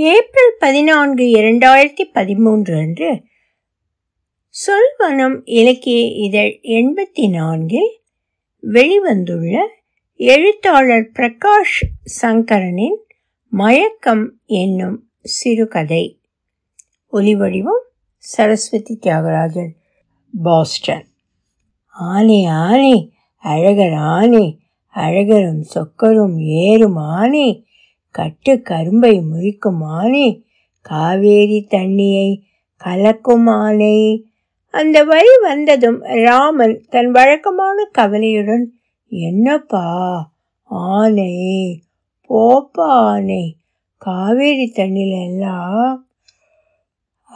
April பதினான்கு இரண்டாயிரத்தி பதிமூன்று அன்று சொல்வனம் இலக்கிய இதழ் எண்பத்தி நான்கில் வெளிவந்துள்ள எழுத்தாளர் பிரகாஷ் சங்கரனின் மயக்கம் என்னும் சிறுகதை. ஒலிவடிவம் சரஸ்வதி தியாகராஜன். பாஸ்டன். ஆனே ஆனே அழகர் ஆனே அழகரும் சொக்கரும் ஏறும் ஆனே கட்டு கரும்பை முறிக்கும் ஆனை காவேரி தண்ணியை கலக்கும் ஆனை அந்த வரி வந்ததும் ராமன் தன் வழக்கமான கவலையுடன் என்னப்பா ஆனை போப்பா ஆனை காவேரி தண்ணில எல்லாம்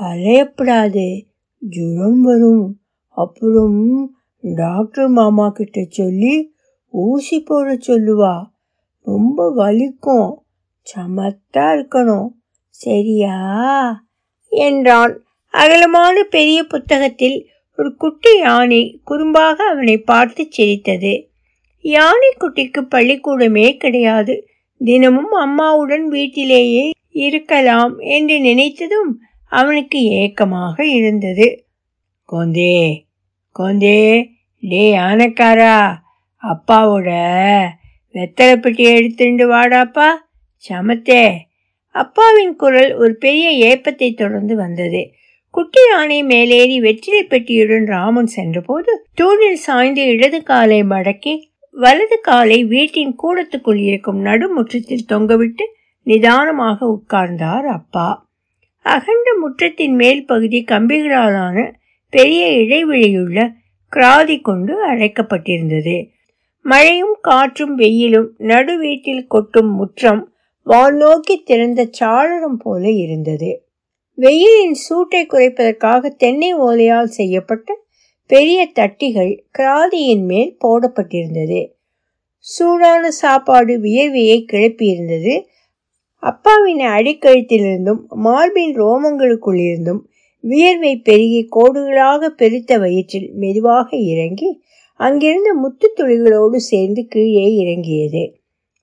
அலையப்படாது ஜுரம் வரும். அப்புறம் டாக்டர் மாமா கிட்ட சொல்லி ஊசி போட சொல்லுவா. ரொம்ப வலிக்கும். சமத்தா இருக்கணும். சரியா? என்றான். அகலமான பெரிய புத்தகத்தில் ஒரு குட்டி யானை குறும்பாக அவனை பார்த்து சிரித்தது. யானை குட்டிக்கு பள்ளிக்கூடமே கிடையாது. தினமும் அம்மாவுடன் வீட்டிலேயே இருக்கலாம் என்று நினைத்ததும் அவனுக்கு ஏக்கமாக இருந்தது. கோந்தே கோந்தே டே யானைக்காரா அப்பாவோட வெத்தலை பெட்டி எடுத்துட்டு வாடாப்பா. சமத்தே. அப்பாவின் குரல் ஒரு பெரிய ஏப்பத்தை தொடர்ந்து வந்தது. குட்டி யானை மேலேறி வெற்றிலை பெட்டியுடன் ராமன் சென்றபோது தூணில் சாய்ந்து இடது காலை மடக்கி வலது காலை வீட்டின் கூடத்துக்குள் இருக்கும் நடுமுற்றத்தில் தொங்கவிட்டு நிதானமாக உட்கார்ந்தார் அப்பா. அகண்ட முற்றத்தின் மேல் பகுதி கம்பிகளாலான பெரிய இடைவெளியுள்ள கிராதி கொண்டு அழைக்கப்பட்டிருந்தது. மழையும் காற்றும் வெயிலும் நடு வீட்டில் கொட்டும் முற்றம் வானோக்கி திறந்த சாளரம் போல இருந்தது. வெயிலின் சூட்டை குறைப்பதற்காக தென்னை ஓலையால் செய்யப்பட்ட பெரிய தட்டிகள் கிராதியின் மேல் போடப்பட்டிருந்தது. சூடான சாப்பாடு வியர்வையை கிளப்பியிருந்தது. அப்பாவின் அடிக்கழுத்திலிருந்தும் மார்பின் ரோமங்களுக்குள் இருந்தும் வியர்வை பெருகி கோடுகளாக பெருத்த வயிற்றில் மெதுவாக இறங்கி அங்கிருந்த முத்து துளிகளோடு சேர்ந்து கீழே இறங்கியது.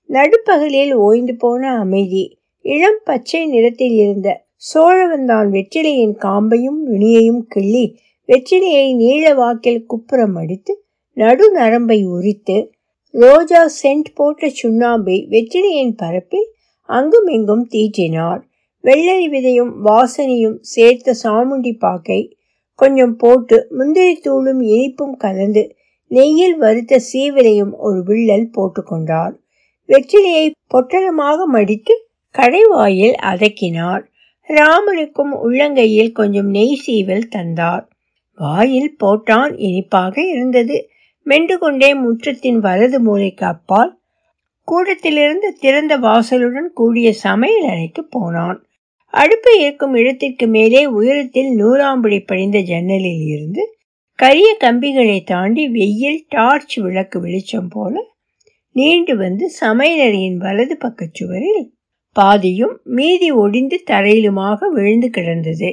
நடுப்பகலில் ஓய்ந்து போன அமைதி. இளம் பச்சை நிறத்தில் இருந்த சோழவந்தான் வெற்றிலையின் காம்பையும் நுனியையும் கிள்ளி வெற்றிலையை நீள வாக்கில் குப்புறம் அடித்து நடு நரம்பை உரித்து ரோஜா சென்ட் போட்ட சுண்ணாம்பை வெற்றிலையின் பரப்பில் அங்கும் இங்கும் தீட்டினார். வெள்ளரி விதையும் வாசனையும் சேர்த்த சாமுண்டி பாக்கை கொஞ்சம் போட்டு முந்திரி தூளும் இனிப்பும் கலந்து நெய்யில் வறுத்த சீவிலையும் ஒரு வில்லல் போட்டுக்கொண்டார். வெற்றிலையை பொட்டலமாக மடித்து கடைவாயில் அதக்கினார். ராமனுக்கும் உள்ளங்கையில் கொஞ்சம் நெய் சீவல் தந்தார். வாயில் போட்டான் இனிப்பாக இருந்தது. மென்று கொண்டே முற்றத்தின் வலது மூலைக்கு அப்பால் கூடத்திலிருந்து திறந்த வாசலுடன் கூடிய சமையல் அறைக்கு போனான். அடுப்பு இருக்கும் இடத்திற்கு மேலே உயரத்தில் நூறாம்படி படிந்த ஜன்னலில் இருந்து கரிய கம்பிகளை தாண்டி வெயில் டார்ச் விளக்கு வெளிச்சம் போல நீண்டு வந்து சமையலறையின் வலது பக்கச் சுவரில் பாதியும் மீதி ஒடிந்து தரையிலுமாக விழுந்து கிடந்தது.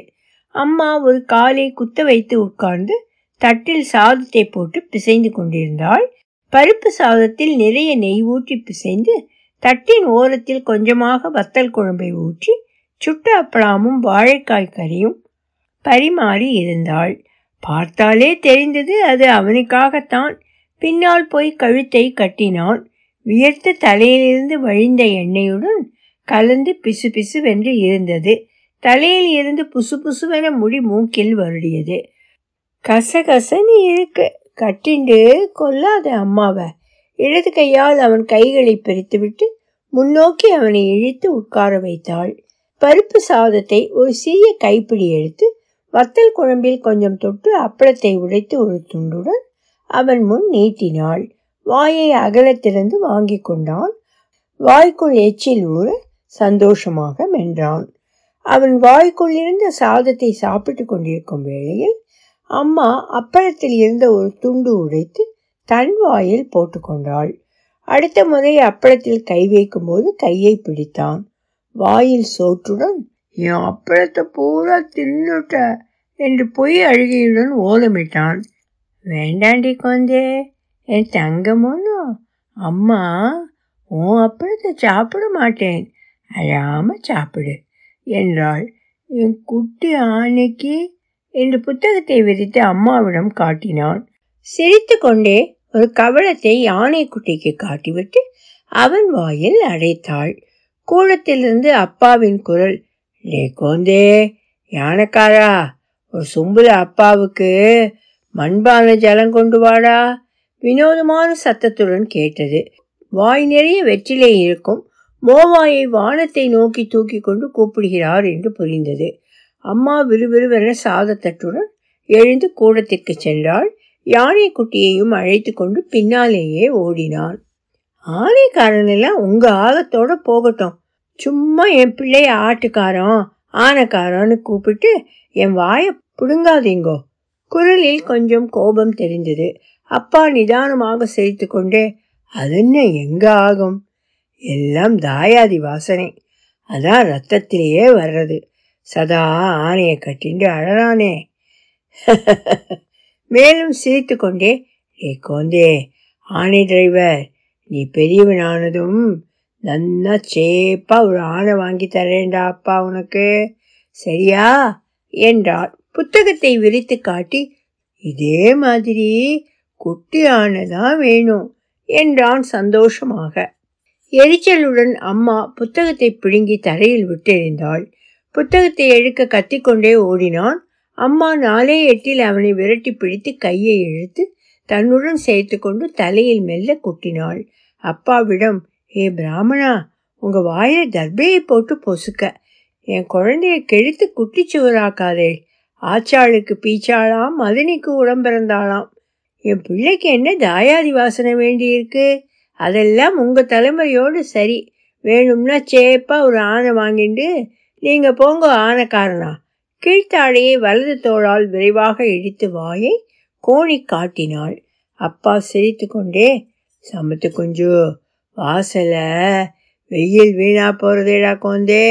அம்மா ஒரு காலை குத்த வைத்து உட்கார்ந்து தட்டில் சாதத்தை போட்டு பிசைந்து கொண்டிருந்தாள். பருப்பு சாதத்தில் நிறைய நெய் ஊற்றி பிசைந்து தட்டின் ஓரத்தில் கொஞ்சமாக வத்தல் குழம்பை ஊற்றி சுட்ட அப்பளாமும் வாழைக்காய் கறியும் பரிமாறி இருந்தாள். பார்த்தாலே தெரிந்தது அது அவனுக்காகத்தான். பின்னால் போய் கழுத்தை கட்டினான். வியர்த்த தலையிலிருந்து வழிந்த எண்ணெயுடன் கலந்து பிசு பிசுவென்று இருந்தது. தலையில் இருந்து புசு புசுவென முடி மூக்கில் வருடியது. கசகசன்னு இருக்கு. கட்டிண்டு கொல்லாத அம்மாவை. இடது கையால் அவன் கைகளை பிரித்துவிட்டு முன்னோக்கி அவனை இழுத்து உட்கார வைத்தாள். பருப்பு சாதத்தை ஒரு சிறிய கைப்பிடி எடுத்து வத்தல் குழம்பில் கொஞ்சம் தொட்டு அப்பளத்தை உடைத்து ஒரு துண்டுடன் அவன் முன் நீட்டினாள். வாயை அகலத்திலிருந்து வாங்கி கொண்டான். வாய்க்குள் எச்சில் ஊற சந்தோஷமாக மென்றான். அவன் வாய்க்குள் இருந்த சாதத்தை சாப்பிட்டு கொண்டிருக்கும் வேளையில் அம்மா அப்பளத்தில் இருந்த ஒரு துண்டு உடைத்து தன் வாயில் போட்டுக்கொண்டாள் அடுத்த முறை அப்பளத்தில் கை வைக்கும் போது கையை பிடித்தான். வாயில் சோற்றுடன் என் அப்பளத்தை பூரா தின்னுட்ட என்று பொய் அழுகையுடன் ஓலமிட்டான் வேண்டாண்டி கொந்தே என் தங்கமோனோ? அம்மா உன் அப்பளத்தை சாப்பிட மாட்டேன். அழாம சாப்பிடு. என்றாள். என் குட்டி ஆனைக்கு என்று புத்தகத்தை விரித்து அம்மாவிடம் காட்டினான். சிரித்து கொண்டே ஒரு கவளத்தை யானை குட்டிக்கு காட்டிவிட்டு அவன் வாயில் அடைத்தாள். கூடத்திலிருந்து அப்பாவின் குரல் டே கோந்தே யானைக்காரா ஒரு சும்புல அப்பாவுக்கு மண்பான ஜலம் கொண்டு வாடா. வினோதமான சத்தத்துடன் கேட்டது. வாய் நிறைய வெற்றிலே இருக்கும். மோவாயை வானத்தை நோக்கி தூக்கி கொண்டு கூப்பிடுகிறார் என்று புரிந்தது. அம்மா விறுவிறுவென சாதத்தட்டுடன் எழுந்து கூடத்திற்கு சென்றாள். யானை குட்டியையும் அழைத்து கொண்டு பின்னாலேயே ஓடினான் ஆனைக்காரனெல்லாம் உங்க ஆகத்தோட போகட்டும். சும்மா என் பிள்ளைய ஆட்டுக்காரன் ஆனைக்காரன்னு கூப்பிட்டு என் வாயை பிடுங்காதீங்கோ. குரலில் கொஞ்சம் கோபம் தெரிந்தது. அப்பா நிதானமாக சிரித்து கொண்டே அதென்ன எங்க ஆகும்? எல்லாம் தாயாதி வாசனை. அதான் ரத்தத்திலேயே வர்றது. சதா ஆனையை கட்டிண்டு அழறானே. மேலும் சிரித்து கொண்டே ஏ கோந்தே ஆனை டிரைவர் நீ பெரியவனானதும் நன்னா சேப்பா ஒரு ஆணை வாங்கி தரேன்டா அப்பா உனக்கு. சரியா? என்றார் புத்தகத்தை விரித்து காட்டி இதே மாதிரி குட்டி வேணும் என்றான் சந்தோஷமாக. எரிச்சலுடன் அம்மா புத்தகத்தை பிடுங்கி தரையில் விட்டெறிந்தாள். புத்தகத்தை எடுக்க கத்திக்கொண்டே ஓடினான். அம்மா நாலே எட்டில் அவனை விரட்டி பிடித்து கையை இழுத்து தன்னுடன் சேர்த்து கொண்டு தலையில் மெல்ல குட்டினாள். அப்பாவிடம் ஏ பிராமணா உங்க வாயை தர்பையை போட்டு பொசுக்க. என் குழந்தைய கெழுத்து குட்டிச்சுவராக்காதே ஆச்சாளுக்கு பீச்சாளாம் மதினிக்கு உடம்பிறந்தாளாம். என் பிள்ளைக்கு என்ன தாயாதி வாசனை வேண்டியிருக்கு? அதெல்லாம் உங்கள் தலைமுறையோடு சரி. வேணும்னா சேப்பாக ஒரு ஆணை வாங்கிட்டு நீங்கள் போங்க ஆனைக்காரனா. கீழ்த்தாடையை வலது தோளால் விரைவாக இடித்து வாயை கோணி காட்டினாள். அப்பா சிரித்து கொண்டே சமத்து குஞ்சு வாசலை வெயில் வீணா போகிறதேடா கோந்தே.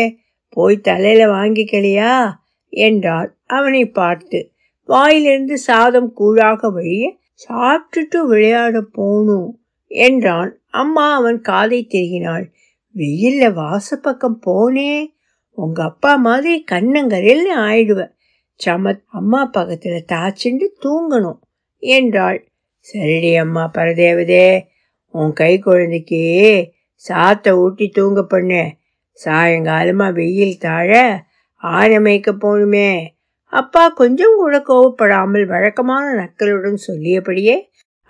போய் தலையில் வாங்கிக்கலையா? என்றார் அவனை பார்த்து வாயிலிருந்து சாதம் கூழாக வழிய சாப்பிட்டுட்டு விளையாட போகணும் என்றான். அம்மா அவன் காதை திருகினாள். வெயில்ல வாசப்பக்கம் போனே. உங்க அப்பா மாதிரி கண்ணங்கரையில் ஆயிடுவ. சமத் அம்மா பக்கத்துல தாச்சிண்டு தூங்கணும் என்றாள். சரிடி அம்மா பரதேவதே உன் கை குழந்தைக்கு சாத்தை ஊட்டி தூங்க பண்ணு. சாயங்காலமா வெயில் தாழ ஆரமைக்க போகணுமே அப்பா கொஞ்சம் கூட கோவப்படாமல் வழக்கமான நக்கலுடன் சொல்லியபடியே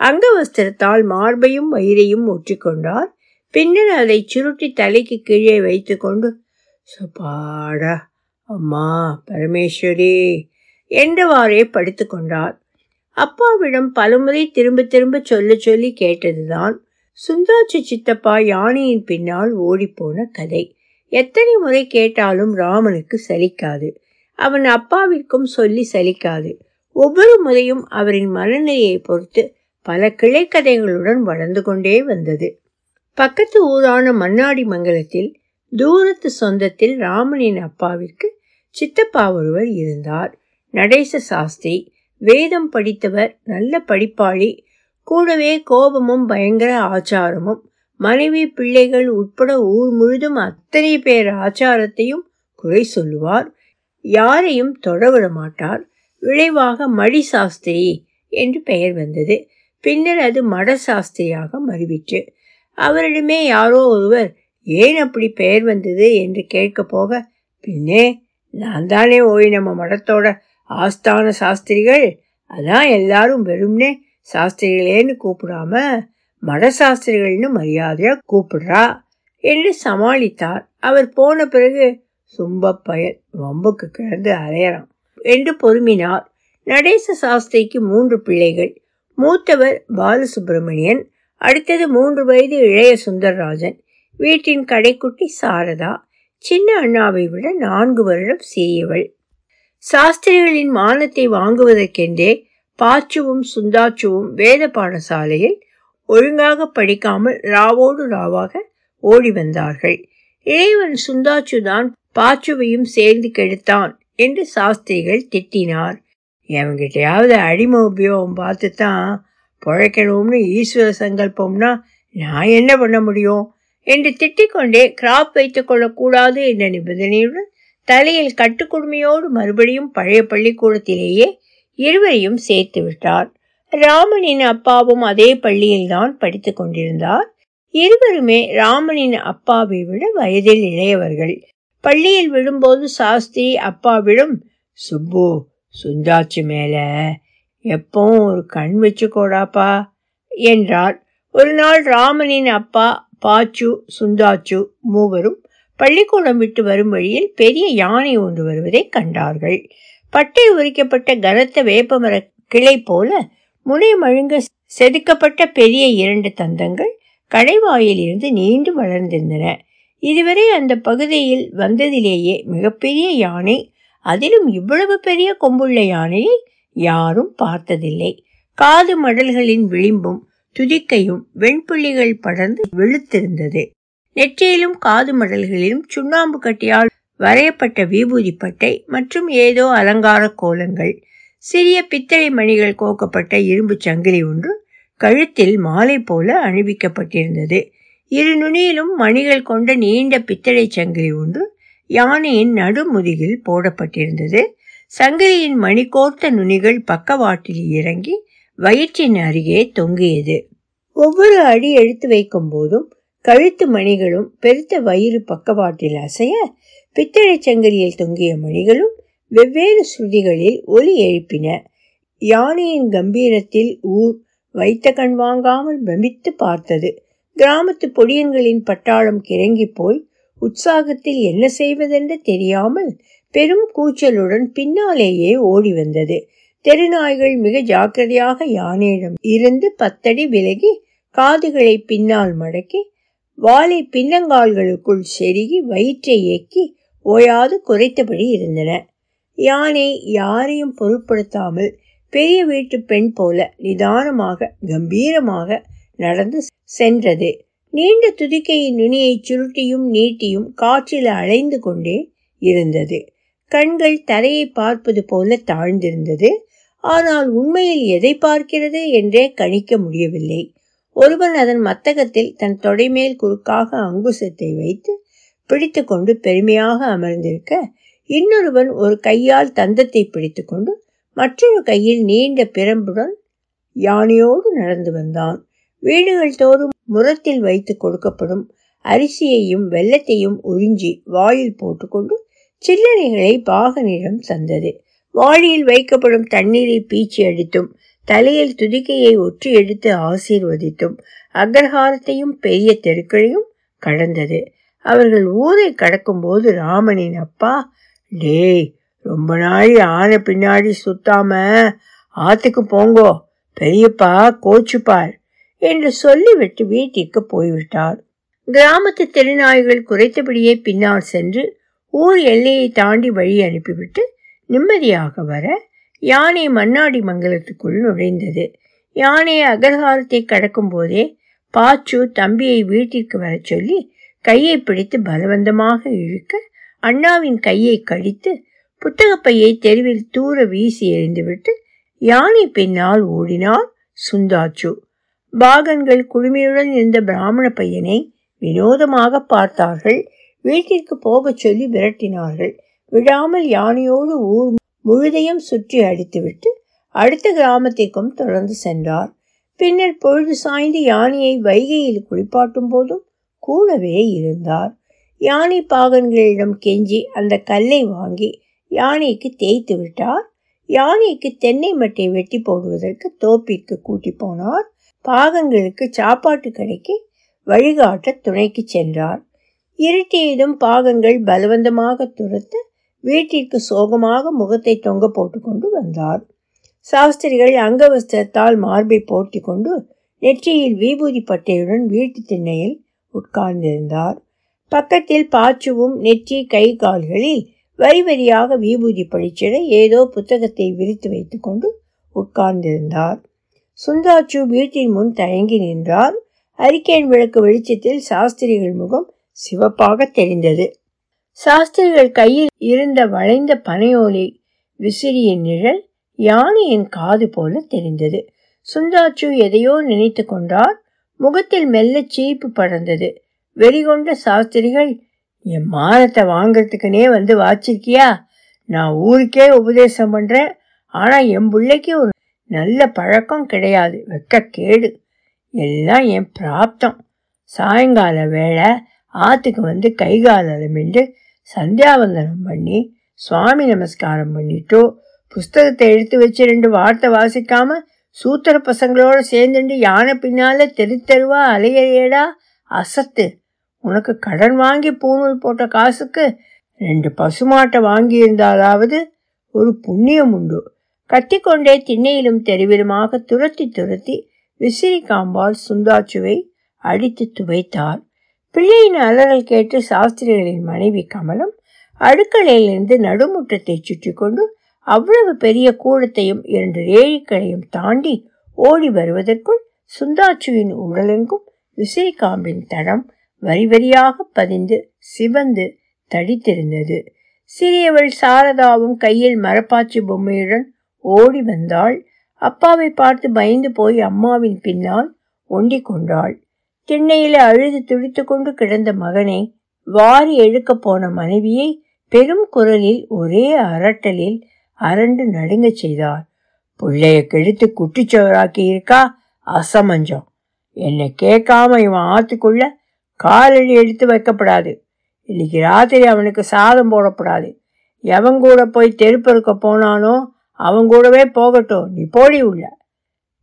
அங்கவஸ்திரத்தால் மார்பையும் வயிறையும் ஒற்றிக்கொண்டார். பின்னர் அதை சுருட்டி தலைக்கு கீழே வைத்துக்கொண்டு சப்பாடா அம்மா பரமேஸ்வரி என்றவாறே படுத்துக்கொண்டார் அப்பாவிடம் பலமுறை திரும்ப திரும்ப சொல்ல சொல்லி கேட்டதுதான் சுந்தாச்சி சித்தப்பா யானையின் பின்னால் ஓடிப்போன கதை. எத்தனை முறை கேட்டாலும் ராமனுக்கு சலிக்காது. அவன் அப்பாவிற்கும் சொல்லி சலிக்காது. ஒவ்வொரு முறையும் அவரின் மனநிலையை பொறுத்து பல கிளைக்கதைகளுடன் வளர்ந்து கொண்டே வந்தது. பக்கத்து ஊரான மன்னாடி மங்கலத்தில் தூரத்து சொந்தத்தில் ராமனின் அப்பாவிற்கு சித்தப்பா ஒருவர் இருந்தார். நடேச சாஸ்திரி வேதம் படித்தவர் நல்ல படிப்பாளி கூடவே கோபமும் பயங்கர ஆச்சாரமும் மனைவி பிள்ளைகள் உட்பட ஊர் முழுதும் அத்தனை பேர் ஆச்சாரத்தையும் குறை சொல்லுவார். யாரையும் தொடவிட மாட்டார். விளைவாக மடி சாஸ்திரி என்று பெயர் வந்தது. பின்னர் அது மட சாஸ்திரியாக மறுவிற்று அவரிடமே யாரோ ஒருவர் ஏன் அப்படி பெயர் வந்தது? என்று கேட்க போக பின்னே நான் தானே ஓய் நம்ம மடத்தோட ஆஸ்தான சாஸ்திரிகள். அதான் எல்லாரும் வெறும்னே சாஸ்திரிகளேன்னு கூப்பிடாம மட சாஸ்திரிகள்னு மரியாதையா கூப்பிடுறா என்று சமாளித்தார். அவர் போன பிறகு சும்ப பயல் வம்புக்கு கிடந்து அலையறான். என்று பொறுமினார். நடேச சாஸ்திரிக்கு மூன்று பிள்ளைகள். மூத்தவர் பாலசுப்பிரமணியன் அடுத்தது மூன்று வயது இளைய சுந்தரராஜன். வீட்டின் கடைக்குட்டி சாரதா. சின்ன அண்ணாவை விட நான்கு வருடம் சிறியவள் சாஸ்திரிகளின் மானத்தை வாங்குவதற்கென்றே பாச்சுவும் சுந்தாச்சுவும் வேத பாடசாலையில் ஒழுங்காக படிக்காமல் ராவோடு ராவாக ஓடி வந்தார்கள். இளைவன் சுந்தாச்சுதான் பாச்சுவையும் சேர்ந்து கெடுத்தான் என்று சாஸ்திரிகள் திட்டினார். எவங்கிட்டையாவது அடிமை உபயோகம் பார்த்து தான் பிழைக்கணும்னு ஈஸ்வர சங்கல்பம்னா நான் என்ன பண்ண முடியும் என்று திட்டிக்கொண்டே கிராப் வைத்துக் கொள்ளக்கூடாது என்ற நிபந்தனையுடன் தலையில் கட்டுக்குடுமையோடு மறுபடியும் பழைய பள்ளிக்கூடத்திலேயே இருவரையும் சேர்த்து விட்டார். ராமனின் அப்பாவும் அதே பள்ளியில்தான் படித்துக் கொண்டிருந்தார். இருவருமே ராமனின் அப்பாவை விட வயதில் இளையவர்கள். பள்ளியில் விடும்போது சாஸ்திரி அப்பாவிடும் சுப்பு சுந்தாச்சு மேல எப்பவும் ஒரு கண் வச்சுக்கோடாப்பா என்றார். ஒரு நாள் ராமனின் அப்பா பாச்சு சுந்தாச்சு மூவரும் பள்ளிக்கூடம் விட்டு வரும் வழியில் பெரிய யானை ஒன்று வருவதை கண்டார்கள். பட்டை உரிக்கப்பட்ட கனத்த வேப்பமர கிளை போல முனை மழுங்க செதுக்கப்பட்ட பெரிய இரண்டு தந்தங்கள் கடைவாயிலிருந்து நீண்டு வளர்ந்திருந்தன. இதுவரை அந்த பகுதியில் வந்ததிலேயே மிகப்பெரிய யானை அதிலும் இவ்வளவு பெரிய கொம்புள்ள யானையை யாரும் பார்த்ததில்லை. காது மடல்களின் விளிம்பும் துதிக்கையும் வெண்புள்ளிகள் படர்ந்து வெளுத்திருந்தது. நெற்றியிலும் காது மடல்களிலும் சுண்ணாம்பு கட்டியால் வரையப்பட்ட விபூதி பட்டை மற்றும் ஏதோ அலங்கார கோலங்கள் சிறிய பித்தளை மணிகள் கோக்கப்பட்ட இரும்பு சங்கிலி ஒன்று கழுத்தில் மாலை போல அணிவிக்கப்பட்டிருந்தது. இரு நுனியிலும் மணிகள் கொண்ட நீண்ட பித்தளை சங்கிலி ஒன்று யானையின் நடுமுதுகில் போடப்பட்டிருந்தது. சங்கிலியின் மணி கோர்த்த நுனிகள் பக்கவாட்டில் இறங்கி வயிற்றின் அருகே தொங்கியது. ஒவ்வொரு அடி எடுத்து வைக்கும் போதும் கழுத்து மணிகளும் பெருத்த வயிறு பக்கவாட்டில் அசைய பித்தளை சங்கிலியில் தொங்கிய மணிகளும் வெவ்வேறு ஸ்ருதிகளில் ஒலி எழுப்பின. யானையின் கம்பீரத்தில் ஊர் வைத்த கண் வாங்காமல் பிரமித்து பார்த்தது. கிராமத்து பொடியன்களின் பட்டாளம் கிறங்கி போய் உற்சாகத்தில் என்ன செய்வதென்று தெரியாமல் பெரும் கூச்சலுடன் பின்னாலேயே ஓடி வந்தது. தெருநாய்கள் மிக ஜாக்கிரதையாக யானையிடம் இருந்து பத்தடி விலகி காதுகளை பின்னால் மடக்கி வாளை பின்னங்கால்களுக்குள் செருகி வயிற்றை இயக்கி ஓயாது குறைத்தபடி இருந்தன. யானை யாரையும் பொருட்படுத்தாமல் பெரிய வீட்டு பெண் போல நிதானமாக கம்பீரமாக நடந்து சென்றது. நீண்ட துதிக்கையின் நுனியை சுருட்டியும் நீட்டியும் காற்றில் அலைந்து கொண்டே இருந்தது. கண்கள் தரையை பார்ப்பது போல தாழ்ந்திருந்தது. ஆனால் உண்மையில் எதை பார்க்கிறது என்றே கணிக்க முடியவில்லை. ஒருவன் அதன் மத்தகத்தில் தன் தொடைமேல் குறுக்காக அங்குசத்தை வைத்து பிடித்துக்கொண்டு பெருமையாக அமர்ந்திருக்க இன்னொருவன் ஒரு கையால் தந்தத்தை பிடித்துக்கொண்டு மற்றொரு கையில் நீண்ட பிரம்புடன் யானையோடு நடந்து வந்தான். வீடுகள் தோறும் முரத்தில் வைத்து கொடுக்கப்படும் அரிசியையும் வெள்ளத்தையும் உறிஞ்சி வாயில் போட்டுக்கொண்டு சில்லறைகளை பாகனிடம் தந்தது. வாளியில் வைக்கப்படும் தண்ணீரை பீச்சி அடித்தும் தலையில் துதிக்கையை ஒற்றி எடுத்து ஆசீர்வதித்தும் அக்ரஹாரத்தையும் பெரிய தெருக்களையும் கடந்தது. அவர்கள் ஊரை கடக்கும்போது ராமனின் அப்பா டேய் ரொம்ப நாள் ஆனை பின்னாடி சுத்தாம ஆத்துக்கு போங்கோ. பெரியப்பா கோச்சுப்பார் என்று சொல்லிவிட்டு வீட்டிற்கு போய்விட்டார். கிராமத்து தெருநாய்கள் குறைத்தபடியே பின்னால் சென்று ஊர் எல்லையை தாண்டி வழி அனுப்பிவிட்டு நிம்மதியாக வர யானை மண்ணாடி மங்கலத்துக்குள் நுழைந்தது. யானை அகரகாரத்தை கடக்கும் போதே பாச்சு தம்பியை வீட்டிற்கு வரச் சொல்லி கையை பிடித்து பலவந்தமாக இழுக்க அண்ணாவின் கையை கடித்து புத்தகப்பையை தெருவில் தூர வீசி எறிந்துவிட்டு யானை பின்னால் ஓடினார் சுந்தாச்சு. பாகன்கள் குழுமையுடன் இருந்த பிராமண பையனை வினோதமாக பார்த்தார்கள். வீட்டிற்கு போகச் சொல்லி விரட்டினார்கள். விடாமல் யானையோடு ஊர் முழுதையும் சுற்றி அடித்துவிட்டு அடுத்த கிராமத்திற்கும் தொடர்ந்து சென்றார். பின்னர் பொழுது சாய்ந்து யானையை வைகையில் குளிப்பாட்டும் போதும் கூடவே இருந்தார். யானை பாகன்களிடம் கெஞ்சி அந்த கல்லை வாங்கி யானைக்கு தேய்த்து விட்டார். யானைக்கு தென்னை மட்டை வெட்டி போடுவதற்கு தோப்பிற்கு கூட்டி போனார். பாகங்களுக்கு சாப்பாட்டு கடைக்கு வழிகாட்ட துணைக்கு சென்றார். இருட்டியதும் பாகங்கள் பலவந்தமாக துரத்து வீட்டிற்கு சோகமாக முகத்தை தொங்க போட்டுக்கொண்டு வந்தார். சாஸ்திரிகள் அங்கவஸ்திரத்தால் மார்பை போட்டி கொண்டு நெற்றியில் வீபூதி பட்டையுடன் வீட்டு திண்ணையில் உட்கார்ந்திருந்தார். பக்கத்தில் பாச்சுவும் நெற்றி கை கால்களில் வரி வரியாக விபூதி பழிச்சிட ஏதோ புத்தகத்தை விரித்து வைத்துக்கொண்டு உட்கார்ந்திருந்தார். சுந்தாச்சு வீட்டின் முன் தயங்கி நின்றார். அரிக்கேன் விளக்கு வெளிச்சத்தில் சாஸ்திரிகள் முகம் சிவப்பாக தெரிந்தது. சாஸ்திரிகள் கையில் இருந்த வளைந்த பனையோலை விசிறியின் நிழல் யானையின் காது போல தெரிந்தது. சுந்தாச்சு எதையோ நினைத்து கொண்டார். முகத்தில் மெல்ல சீப்பு படர்ந்தது. வெறிகொண்ட சாஸ்திரிகள் என் மானத்தை வாங்கறதுக்குனே வந்து வாச்சிருக்கியா? நான் ஊருக்கே உபதேசம் பண்றேன். ஆனா என் பிள்ளைக்கு ஒரு நல்ல பழக்கம் கிடையாது. வெக்க கேடு. எல்லாம் என் பிராப்தம். சாயங்கால வேளை ஆத்துக்கு வந்து கை கால் அலமிண்டு சந்தியாவந்தனம் பண்ணி சுவாமி நமஸ்காரம் பண்ணிட்டோ புஸ்தகத்தை எடுத்து வச்சு ரெண்டு வார்த்தை வாசிக்காம சூத்திர பசங்களோட சேர்ந்துட்டு யானை பின்னால தெரு தெருவா அலையறியடா அசத்து. உனக்கு கடன் வாங்கி பூணூல் போட்ட காசுக்கு ரெண்டு பசுமாட்டை வாங்கியிருந்தாலாவது ஒரு புண்ணியம் உண்டு. கத்திக்கொண்டே திண்ணையிலும் தெருவிலுமாக துரத்தி துரத்தி விசிறி காம்பால் சுந்தாச்சுவை அடித்து துவைத்தார். பிள்ளையின் அலறல் கேட்டு சாஸ்திரிகளின் மனைவி கமலம் அடுக்கலையிலிருந்து நடுமுற்றத்தை சுற்றி கொண்டு அவ்வளவு பெரிய கூடத்தையும் இரண்டு ரேழிக்களையும் தாண்டி ஓடி வருவதற்குள் சுந்தாச்சுவின் உடலெங்கும் விசிறிக்காம்பின் தடம் வரி வரியாக பதிந்து சிவந்து தடித்திருந்தது. சிறியவள் சாரதாவும் கையில் மரப்பாச்சி பொம்மையுடன் ஓடி வந்தாள். அப்பாவை பார்த்து பயந்து போய் அம்மாவின் பின்னால் ஒண்டிக் கொண்டாள். திண்ணையில அழுது துடித்து கொண்டு கிடந்த மகனை வாரி எழுக்க போன மனைவியை பெரும் குரலில் ஒரே அரட்டலில் அரண்டு நடுங்கச் செய்தார். பிள்ளைய கெடுத்து குட்டிச்சவராக்கி இருக்கா அசமஞ்சம். என்னை கேட்காம இவன் ஆத்துக்குள்ள காலடி எடுத்து வைக்கப்படாது. இன்னைக்கு ராத்திரி அவனுக்கு சாதம் போடப்படாது. எவன் கூட போய் தெருப்பெருக்க போனானோ அவன் கூடவே போகட்டும் நீ போடி உள்ள.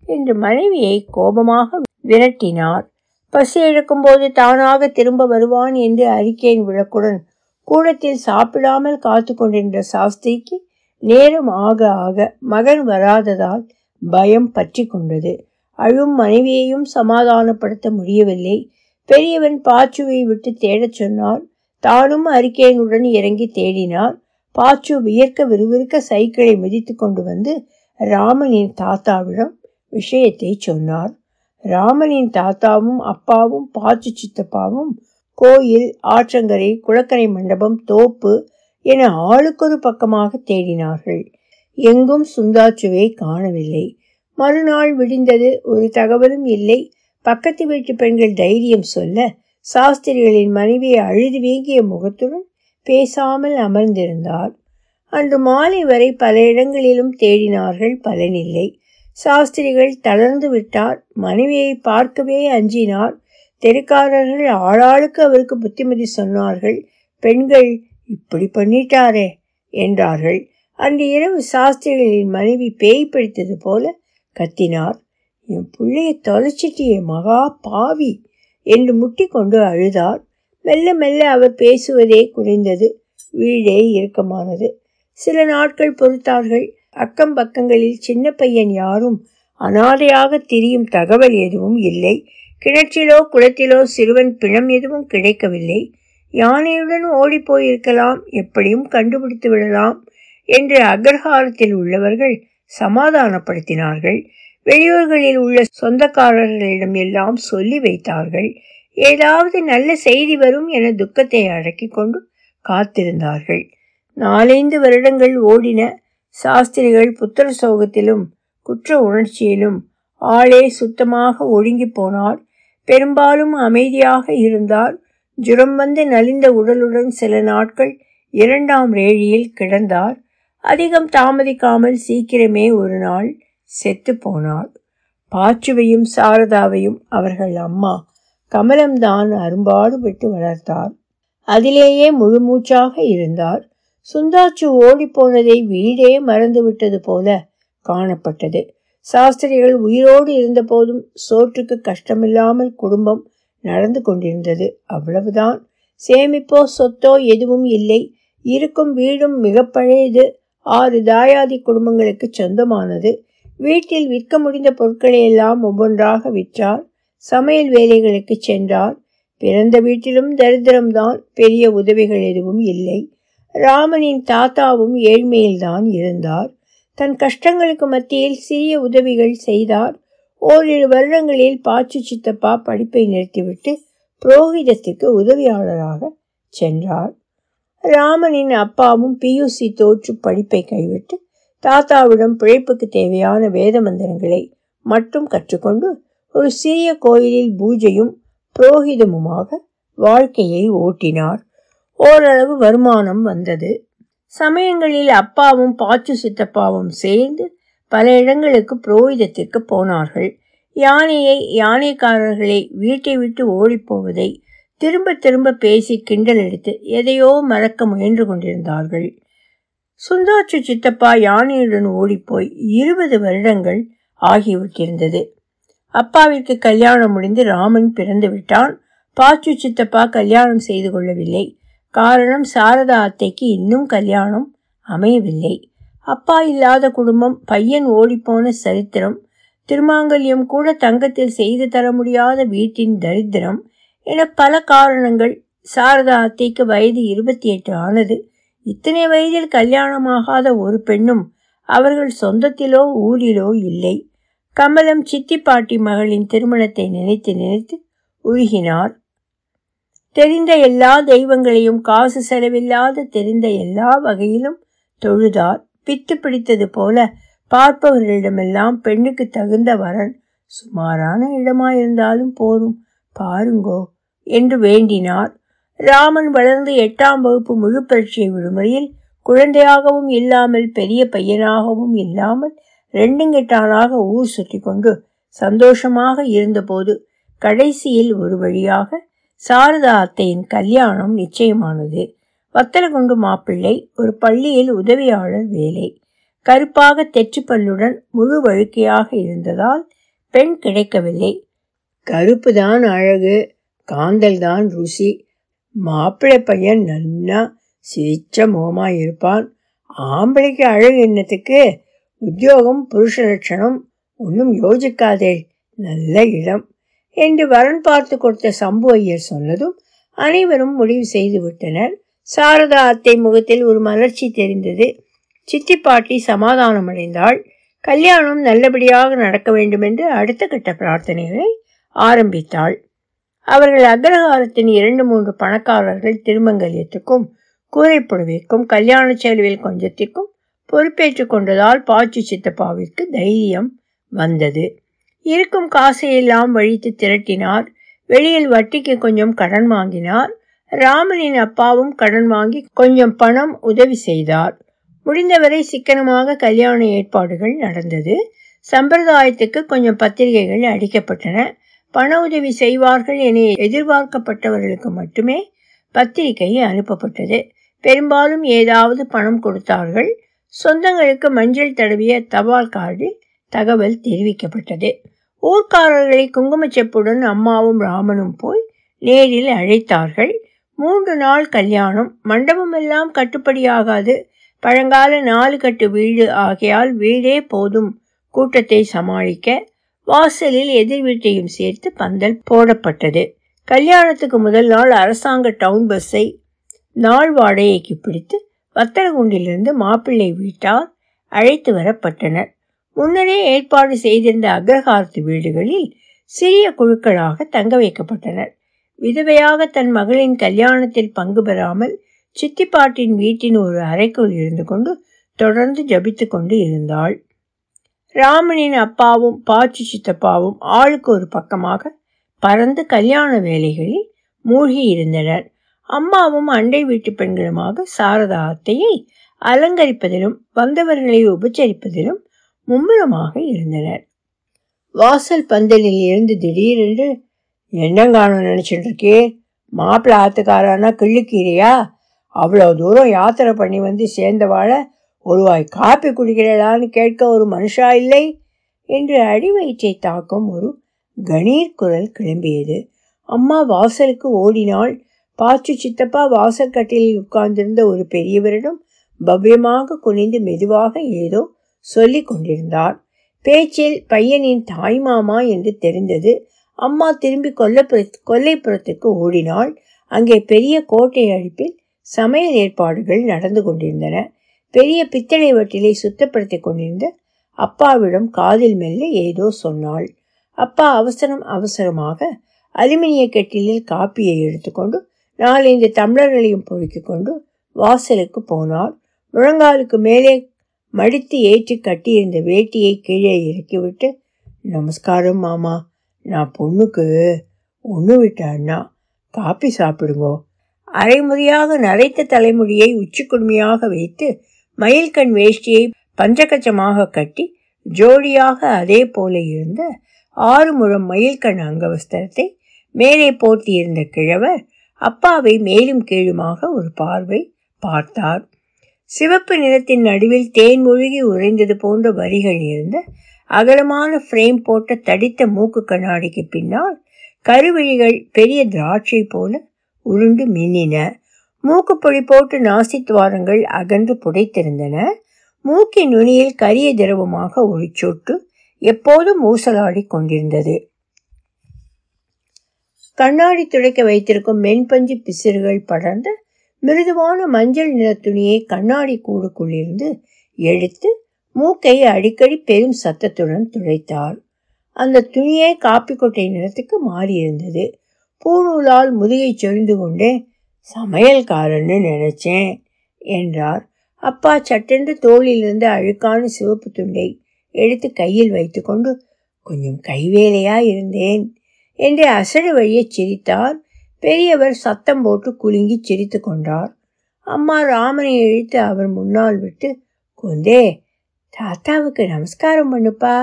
என்று மனைவியை கோபமாக விரட்டினார். பசி இழுக்கும்போது தானாக திரும்ப வருவான் என்று அறிக்கையின் விளக்குடன் கூடத்தில் சாப்பிடாமல் காத்து கொண்டிருந்த சாஸ்திரிக்கு நேரம் ஆக ஆக மகன் வராததால் பயம் பற்றி கொண்டது. அழும் மனைவியையும் சமாதானப்படுத்த முடியவில்லை. பெரியவன் பாச்சுவை விட்டு தேடச் சொன்னார் தானும் அறிக்கையனுடன் இறங்கி தேடினார் பாச்சு வியர்க்க விறுவிறுக்க சைக்கிளை மிதித்து கொண்டு வந்து ராமனின் தாத்தாவிடம் விஷயத்தை சொன்னார். ராமனின் தாத்தாவும் அப்பாவும் பாச்சு சித்தப்பாவும் கோயில் ஆற்றங்கரை குளக்கரை மண்டபம் தோப்பு என ஆளுக்கொரு பக்கமாக தேடினார்கள். எங்கும் சுந்தாச்சுவை காணவில்லை. மறுநாள் விடிந்தது. ஒரு தகவலும் இல்லை. பக்கத்து வீட்டு பெண்கள் தைரியம் சொல்ல சாஸ்திரிகளின் மனைவியை அழுது வீங்கிய முகத்துடன் பேசாமல் அமர்ந்திருந்தார் அன்று மாலை வரை பல இடங்களிலும் தேடினார்கள் பலனில்லை. சாஸ்திரிகள் தளர்ந்து விட்டார். மனைவியை பார்க்கவே அஞ்சினார். தெருக்காரர்கள் ஆளாளுக்கு அவருக்கு புத்திமதி சொன்னார்கள். பெண்கள் இப்படி பண்ணிட்டாரே என்றார்கள். அன்று இரவு சாஸ்திரிகளின் மனைவி பேய் பிடித்தது போல கத்தினார். என் பிள்ளைய தொலைச்சிட்டியே மகா பாவி என்று முட்டிக்கொண்டு அழுதார் மெல்ல மெல்ல அவர் பேசுவதே குறைந்தது. வீடே இறுக்கமானது. சில நாட்கள் பொறுத்தார்கள். அக்கம் பக்கங்களில் சின்ன பையன் யாரும் அனாதையாக திரியும் தகவல் எதுவும் இல்லை. கிணற்றிலோ குளத்திலோ சிறுவன் பிணம் எதுவும் கிடைக்கவில்லை. யானையுடன் ஓடி போயிருக்கலாம் எப்படியும் கண்டுபிடித்து விடலாம் என்று அக்ரஹாரத்தில் உள்ளவர்கள் சமாதானப்படுத்தினார்கள். வெளியூர்களில் உள்ள சொந்தக்காரர்களிடம் எல்லாம் சொல்லி வைத்தார்கள். ஏதாவது நல்ல செய்தி வரும் என துக்கத்தை அடக்கிக் கொண்டு காத்திருந்தார்கள். நாலைந்து வருடங்கள் ஓடின. சாஸ்திரிகள் புத்திர சோகத்திலும் குற்ற உணர்ச்சியிலும் ஆளே சுத்தமாக ஒழுங்கி போனார். பெரும்பாலும் அமைதியாக இருந்தார். ஜுரம் வந்து நலிந்த உடலுடன் சில நாட்கள் இரண்டாம் ரேழியில் கிடந்தார். அதிகம் தாமதிக்காமல் சீக்கிரமே ஒரு நாள் செத்து போனாள் பாச்சுவையும் சாரதாவையும் அவர்கள் அம்மா கமலம்தான் அரும்பாடு விட்டு வளர்த்தார் அதிலேயே முழுமூச்சாக இருந்தார். சுந்தாச்சு ஓடிப்போனதை வீடே மறந்துவிட்டது போல காணப்பட்டது. சாஸ்திரிகள் உயிரோடு இருந்தபோதும் சோற்றுக்கு கஷ்டமில்லாமல் குடும்பம் நடந்து கொண்டிருந்தது. அவ்வளவுதான். சேமிப்போ சொத்தோ எதுவும் இல்லை. இருக்கும் வீடும் மிக பழையது ஆறு தாயாதி குடும்பங்களுக்கு சொந்தமானது. வீட்டில் விற்க முடிந்த பொருட்களை எல்லாம் ஒவ்வொன்றாக விற்றார். சமையல் வேலைகளுக்கு சென்றார். பிறந்த வீட்டிலும் தரித்திரம்தான் பெரிய உதவிகள் எதுவும் இல்லை. ராமனின் தாத்தாவும் ஏழ்மையில்தான் இருந்தார். தன் கஷ்டங்களுக்கு மத்தியில் சிறிய உதவிகள் செய்தார். ஓரிரு வருடங்களில் பாச்சு சித்தப்பா படிப்பை நிறுத்திவிட்டு புரோகிதத்துக்கு உதவியாளராக சென்றார். ராமனின் அப்பாவும் பியூசி தோற்று படிப்பை கைவிட்டு தாத்தாவிடம் பிழைப்புக்கு தேவையான வேத மந்திரங்களை மட்டும் கற்றுக்கொண்டு ஒரு சிறிய கோயிலில் பூஜையும் புரோகிதமுமாக வாழ்க்கையை ஓட்டினார். ஓரளவு வருமானம் வந்தது. சமயங்களில் அப்பாவும் பாச்சு சித்தப்பாவும் சேர்ந்து பல இடங்களுக்கு புரோகிதத்திற்கு போனார்கள். யானையை யானைக்காரர்களை வீட்டை விட்டு ஓடிப்போவதை திரும்ப திரும்ப பேசி கிண்டல் எடுத்து எதையோ மறக்க முயன்று கொண்டிருந்தார்கள். சுந்தாச்சு சித்தப்பா யானையுடன் ஓடிப்போய் இருபது வருடங்கள் ஆகிவிட்டிருந்தது. அப்பாவிற்கு கல்யாணம் முடிந்து ராமன் பிறந்து விட்டான் பாச்சு சித்தப்பா கல்யாணம் செய்து கொள்ளவில்லை. காரணம் சாரதா அத்தைக்கு இன்னும் கல்யாணம் அமையவில்லை. அப்பா இல்லாத குடும்பம் பையன் ஓடிப்போன சரித்திரம் திருமாங்கல்யம் கூட தங்கத்தில் செய்து தர முடியாத வீட்டின் தரித்திரம் என பல காரணங்கள் சாரதா அத்தைக்கு வயது இருபத்தி எட்டு ஆனது. இத்தனை வயதில் கல்யாணமாகாத ஒரு பெண்ணும் அவர்கள் சொந்தத்திலோ ஊரிலோ இல்லை. கமலம் சித்தி பாட்டி மகளின் திருமணத்தை நினைத்து நினைத்து உருகினார் தெரிந்த எல்லா தெய்வங்களையும் காசு செலவில்லாத தெரிந்த எல்லா வகையிலும் தொழுதார் பித்து பிடித்தது போல பார்ப்பவர்களிடமெல்லாம் பெண்ணுக்கு தகுந்த வரன் சுமாரான இடமாயிருந்தாலும் போரும் பாருங்கோ என்று வேண்டினார் ராமன் வளர்ந்து எட்டாம் வகுப்பு முழு பரீட்சை விடுமுறையில் குழந்தையாகவும் இல்லாமல் பெரிய பையனாகவும் இல்லாமல் ரெண்டுங்கெட்டானாக ஊர் சுற்றி கொண்டு சந்தோஷமாக இருந்தபோது கடைசியில் ஒரு வழியாக சாரதா அத்தையின் கல்யாணம் நிச்சயமானது. வத்தலகுண்டு மாப்பிள்ளை ஒரு பள்ளியில் உதவியாளர் வேலை. கருப்பாக தெற்று பல்லுடன் முழு வழுக்கையாக இருந்ததால் பெண் கிடைக்கவில்லை. கருப்பு தான் அழகு காந்தல் தான் ருசி மாப்பிள்ளை பையன் நன்னா சிரிச்ச முகமா இருப்பான் ஆம்பளைக்கு அழகு என்னத்துக்கு? உத்தியோகம் புருஷ லட்சணம் ஒன்றும் யோசிக்காதே நல்ல இடம் என்று வரன் பார்த்து கொடுத்த சம்பு ஐயர் சொன்னதும் அனைவரும் முடிவு செய்து விட்டனர். சாரதா அத்தை முகத்தில் ஒரு மலர்ச்சி தெரிந்தது. சித்தி பாட்டி சமாதானம் அடைந்தாள் கல்யாணம் நல்லபடியாக நடக்க வேண்டுமென்று அடுத்த கட்ட பிரார்த்தனைகளை ஆரம்பித்தாள். அவர்கள் அக்ரஹாரத்தின் இரண்டு மூன்று பணக்காரர்கள் திருமங்கலியத்துக்கும் கூரைப்புடவைக்கும் கல்யாண செலவில் கொஞ்சத்திற்கும் பொறுப்பேற்றுக் கொண்டதால் பாச்சி சித்தப்பாவிற்கு தைரியம் வந்தது. இருக்கும் காசையெல்லாம் வழித்து திரட்டினார். வெளியில் வட்டிக்கு கொஞ்சம் கடன் வாங்கினார். ராமனின் அப்பாவும் கடன் வாங்கி கொஞ்சம் பணம் உதவி செய்தார். முடிந்தவரை சிக்கனமாக கல்யாண ஏற்பாடுகள் நடந்தது. சம்பிரதாயத்துக்கு கொஞ்சம் பத்திரிகைகள் அடிக்கப்பட்டன பண உதவி செய்வார்கள் என எதிர்பார்க்கப்பட்டவர்களுக்கு மட்டுமே பத்திரிகை அனுப்பப்பட்டது. பெரும்பாலும் ஏதாவது பணம் கொடுத்தார்கள். சொந்தங்களுக்கு மஞ்சள் தடவிய தபால் கார்டில் தகவல் தெரிவிக்கப்பட்டது. ஊர்க்காரர்களை குங்குமச்செப்புடன் அம்மாவும் ராமனும் போய் நேரில் அழைத்தார்கள். மூன்று நாள் கல்யாணம். மண்டபமெல்லாம் கட்டுப்படியாகாது. பழங்கால நாலு கட்டு வீடு ஆகையால் வீடே போதும். கூட்டத்தை சமாளிக்க வாசலில் எதிர் வீட்டையும் சேர்த்து பந்தல் போடப்பட்டது. கல்யாணத்துக்கு முதல் நாள் அரசாங்க டவுன் பஸ்ஸை நாள் வாடகைக்கு பிடித்து வத்தலகுண்டிலிருந்து மாப்பிள்ளை வீட்டார் அழைத்து வரப்பட்டனர். முன்னரே ஏற்பாடு செய்திருந்த அக்ரஹாரத்து வீடுகளில் சிறிய குழுக்களாக தங்க வைக்கப்பட்டனர். விதவையாக தன் மகளின் கல்யாணத்தில் பங்கு பெறாமல் சித்திப்பாட்டின் வீட்டின் ஒரு அறைக்குள் இருந்து கொண்டு தொடர்ந்து ஜபித்து கொண்டு இருந்தாள். ராமனின் அப்பாவும் பாச்சி சித்தப்பாவும் ஆளுக்கு ஒரு பக்கமாக பறந்து கல்யாண வேலைகளில் மூழ்கி இருந்தனர். அம்மாவும் அண்டை வீட்டு பெண்களுமாக சாரதா அத்தையை அலங்கரிப்பதிலும் வந்தவர்களை உபச்சரிப்பதிலும் மும்முரமாக இருந்தனர். வாசல் பந்தலில் இருந்து திடீரென்று என்னங்கானம் நினைச்சிட்டு இருக்கே? மாப்பிள்ள ஆத்துக்காரானா கிள்ளுக்கீரையா? அவ்வளோ தூரம் யாத்திரை பண்ணி வந்து சேர்ந்தவாழ ஒருவாய் காப்பி குடிக்கிறலான்னு கேட்க ஒரு மனுஷா இல்லை என்று அடிவயிற்றை தாக்கும் ஒரு கணீர் குரல் கிளம்பியது. அம்மா வாசலுக்கு ஓடினாள். பாச்சு சித்தப்பா வாசல் கட்டிலில் உட்கார்ந்திருந்த ஒரு பெரியவரிடம் பவ்யமாக குனிந்து மெதுவாக ஏதோ சொல்லி கொண்டிருந்தார். பேச்சில் பையனின் தாய் மாமா என்று தெரிந்தது. அம்மா திரும்பி கொல்லப்புற கொல்லைப்புறத்துக்கு ஓடினாள். அங்கே பெரிய கோட்டை அழிப்பில் சமையல் ஏற்பாடுகள் நடந்து கொண்டிருந்தன. பெரிய பித்தளை வட்டிலை சுத்தப்படுத்திக் கொண்டிருந்த அப்பாவிடம் காதில் மெல்ல ஏதோ சொன்னாள். அப்பா அவசரம் அவசரமாக அலுமினிய கெட்டிலில் காப்பியை எடுத்துக்கொண்டு நாலஞ்சு டம்ளர்களையும் பொறுக்கிக் கொண்டு வாசலுக்கு போனார். முழங்காலுக்கு மேலே மடித்து ஏற்றி கட்டியிருந்த வேட்டியை கீழே இறக்கிவிட்டு நமஸ்காரம் மாமா நான் பொண்ணுக்கு ஒன்று விட்ட காப்பி சாப்பிடுங்கோ. அரைமுறையாக நரைத்த தலைமுடியை உச்சிக்குடுமையாக வைத்து மயில்கண் வேஷ்டியை பஞ்சகச்சமாக கட்டி ஜோடியாக அதே போல இருந்த ஆறு முழம் மயில்கண் அங்கவஸ்திரத்தை மேலே போர்த்தியிருந்த கிழவர் அப்பாவை மேலும் கீழுமாக ஒரு பார்வை பார்த்தார். சிவப்பு நிறத்தின் நடுவில் தேன் மூழ்கி உறைந்தது போன்ற வரிகள் இருந்த அகலமான ஃப்ரேம் போட்ட தடித்த மூக்கு கண்ணாடிக்கு பின்னால் கருவிழிகள் பெரிய திராட்சை போல உருண்டு மின்னின. மூக்குப்பொடி போட்டு நாசித்துவாரங்கள் அகன்று புடைத்திருந்தன மூக்கின் நுனியில் கரிய திரவமாக ஒரு சொட்டு எப்போதும் ஊசலாடி கொண்டிருந்தது. கண்ணாடி துடைக்க வைத்திருக்கும் மென்பஞ்சு பிசிறுகள் படர்ந்த மிருதுவான மஞ்சள் நிற துணியை கண்ணாடி கூடுக்குள்ளிருந்து எடுத்து மூக்கை அடிக்கடி பெரும் சத்தத்துடன் துடைத்தார் அந்த துணியே காப்பி கொட்டை நிறத்துக்கு மாறியிருந்தது. பூநூலால் முதுகை சொரிந்து கொண்டே சமையல்காரன்னு நினைச்சேன் என்றார். அப்பா சட்டென்று தோளிலிருந்து அழுக்கான சிவப்பு துண்டை எடுத்து கையில் வைத்துக்கொண்டு கொஞ்சம் கைவேலையா இருந்தேன் என்று அசடு வழியை சிரித்தார். பெரியவர் சத்தம் போட்டு குலுங்கி சிரித்து கொண்டார். அம்மா ராமனை இழுத்து அவர் முன்னால் விட்டு கொந்தே தாத்தாவுக்கு நமஸ்காரம் பண்ணுப்பா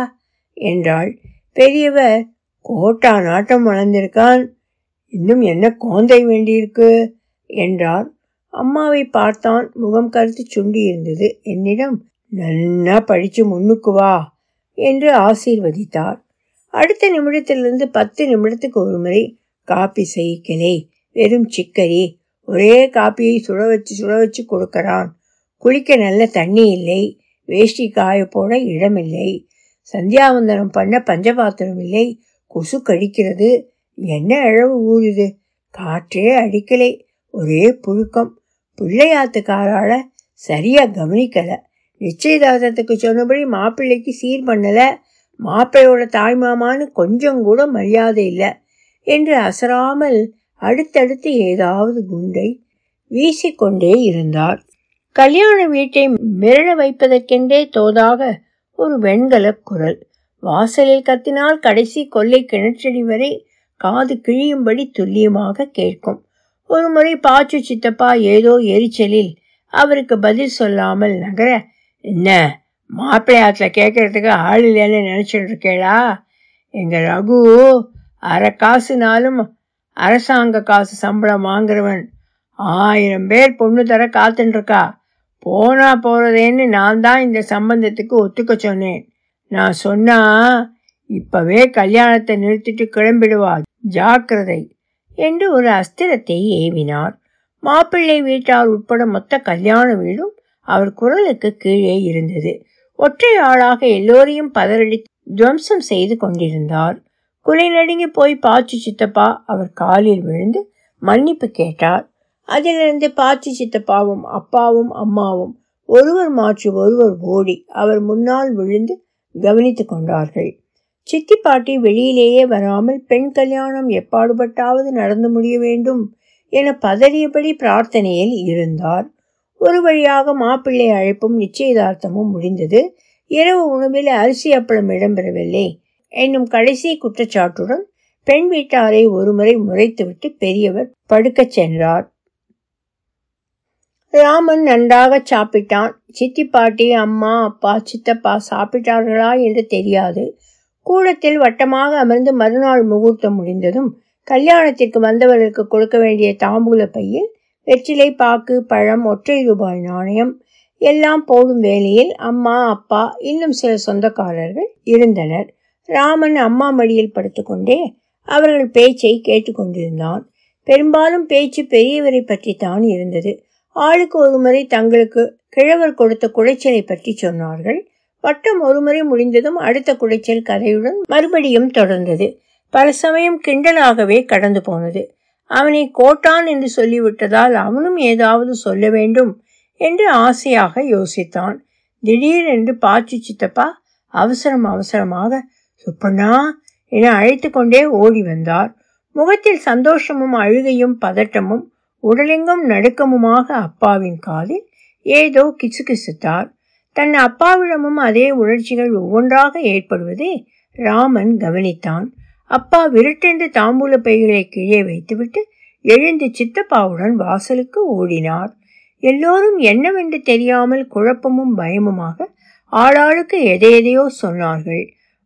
என்றாள். பெரியவர் கோட்டா நாட்டம் வளர்ந்திருக்கான் இன்னும் என்ன கோந்தை வேண்டியிருக்கு? என்றார். அம்மாவை பார்த்தான் முகம் கருத்து சுண்டி இருந்தது என்னிடம் நன்னா படிச்சு முன்னுக்கு வா என்று ஆசீர்வதித்தார். அடுத்த நிமிடத்திலிருந்து பத்து நிமிடத்துக்கு ஒரு முறை காப்பி செய்யக்கலை வெறும் சிக்கரி ஒரே காப்பியை சுட வச்சு சுட வச்சு கொடுக்கறான். குளிக்க நல்ல தண்ணி இல்லை வேஷ்டி காய போட இடமில்லை சந்தியாவந்தனம் பண்ண பஞ்சபாத்திரம் இல்லை கொசு கடிக்கிறது என்ன இழவு ஊறுது? காற்றே அடிக்கலை. ஒரே புழுக்கம். பிள்ளையாத்துக்காரால சரியா கவனிக்கல. நிச்சயதார்த்தத்துக்கு சொன்னபடி மாப்பிள்ளைக்கு சீர் பண்ணல. மாப்பிள்ளையோட தாய்மாமான்னு கொஞ்சம் கூட மரியாதை இல்லை என்று அசராமல் அடுத்தடுத்து ஏதாவது குண்டை வீசிக்கொண்டே இருந்தார் கல்யாண வீட்டை மிரள வைப்பதற்கென்றே தோதாக ஒரு வெண்கல குரல். வாசலில் கத்தினால் கடைசி கொல்லை கிணற்றடி வரை காது கிழியும்படி துல்லியமாக கேட்கும். ஒரு முறை பாச்சு சித்தப்பா ஏதோ எரிச்சலில் அவருக்கு பதில் சொல்லாமல் நகர என்ன மாப்பிள்ளையாத்துல கேட்கறதுக்கு ஆள் இல்லைன்னு நினைச்சிட்டு இருக்கேளா எங்க ரகு அரை காசுனாலும் அரசாங்க காசு சம்பளம் வாங்குறவன். ஆயிரம் பேர் பொண்ணு தர காத்துட்டு போனா போறதேன்னு நான் தான் இந்த சம்பந்தத்துக்கு ஒத்துக்க சொன்னேன். நான் சொன்னா இப்பவே கல்யாணத்தை நிறுத்திட்டு கிளம்பிடுவா. ஜாக்கிரதை. என்று ஒரு அஸ்திரத்தை ஏவினார். மாப்பிள்ளை வீட்டார் உட்பட மொத்த கல்யாண வீடும் அவர் குரலுக்கு கீழே இருந்தது. ஒற்றை ஆளாக எல்லோரையும் பதறடி துவம்சம் செய்து கொண்டிருந்தார். குலை நடுங்கி போய் பாச்சு சித்தப்பா அவர் காலில் விழுந்து மன்னிப்பு கேட்டார். அதிலிருந்து பாச்சி சித்தப்பாவும் அப்பாவும் அம்மாவும் ஒருவர் மாற்றி ஒருவர் ஓடி அவர் முன்னால் விழுந்து கவனித்துக் கொண்டார்கள். சித்தி பாட்டி வெளியிலேயே வராமல் பெண் கல்யாணம் எப்பாடுபட்டாவது நடந்து முடிய வேண்டும் என பதறியபடி பிரார்த்தனையில் இருந்தார். ஒரு வழியாக மாப்பிள்ளை அழைப்பும் நிச்சயதார்த்தமும் முடிந்தது. இரவு உணவில் அரிசி அப்பளம் இடம்பெறவில்லை. என்னும் கடைசி குற்றச்சாட்டுடன் பெண் வீட்டாரை ஒருமுறை முறைத்துவிட்டு பெரியவர் படுக்கச் சென்றார். ராமன் நன்றாக சாப்பிட்டான். சித்தி பாட்டி அம்மா அப்பா சித்தப்பா சாப்பிட்டார்களா என்று தெரியாது. கூடத்தில் வட்டமாக அமர்ந்து மறுநாள் முகூர்த்தம் முடிந்ததும் கல்யாணத்திற்கு வந்தவர்களுக்கு கொடுக்க வேண்டிய தாம்பூல பையில் வெற்றிலை பாக்கு பழம் ஒற்றை ரூபாய் நாணயம் எல்லாம் போடும் வேளையில் அம்மா அப்பா இன்னும் சில சொந்தக்காரர்கள் இருந்தனர். ராமன் அம்மா மடியில் படுத்துக்கொண்டே அவர்கள் பேச்சை கேட்டுக்கொண்டிருந்தான் பெரும்பாலும் பேச்சு பெரியவரை பற்றித்தான் இருந்தது. ஆளுக்கு ஒரு முறை தங்களுக்கு கிழவர் கொடுத்த குடைச்சலை பற்றி சொன்னார்கள். வட்டம் ஒருமுறை முடிந்ததும் அடுத்த குடைச்சல் கதையுடன் மறுபடியும் தொடர்ந்தது. பல சமயம் கிண்டலாகவே கடந்து போனது. அவனை கோட்டான் என்று சொல்லிவிட்டதால் அவனும் ஏதாவது சொல்ல வேண்டும் என்று ஆசையாக யோசித்தான். திடீரென்று பாச்சு சித்தப்பா அவசரம் அவசரமாக சுப்பண்ணா என அழைத்து கொண்டே ஓடி வந்தார். முகத்தில் சந்தோஷமும் அழுகையும் பதட்டமும் உடலெங்கும் நடுக்கமுமாக அப்பாவின் காதில் ஏதோ கிசுகிசுத்தார். தன் அப்பாவிடமும் அதே உணர்ச்சிகள் ஒவ்வொன்றாக ஏற்படுவதை ராமன் கவனித்தான். அப்பா விருட்டென்று தாம்பூல பைகளை கீழே வைத்துவிட்டு எழுந்து சித்தப்பாவுடன் வாசலுக்கு ஓடினார். எல்லோரும் என்னவென்று தெரியாமல் குழப்பமும் பயமுமாக ஆளாளுக்கு எதையெதையோ சொன்னார்கள்.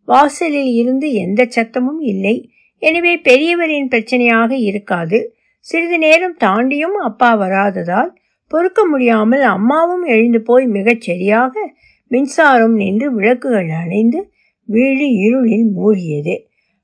வாசலில் இருந்து எந்த சத்தமும் இல்லை. எனவே பெரியவரின் பிரச்சனையாக இருக்காது. சிறிது நேரம் தாண்டியும் அப்பா வராததால் பொறுக்க முடியாமல் அம்மாவும் எழுந்து போய் மிகச் சரியாக மின்சாரம் நின்று விளக்குகள் அணைந்து வீடு இருளில் மூழ்கியது.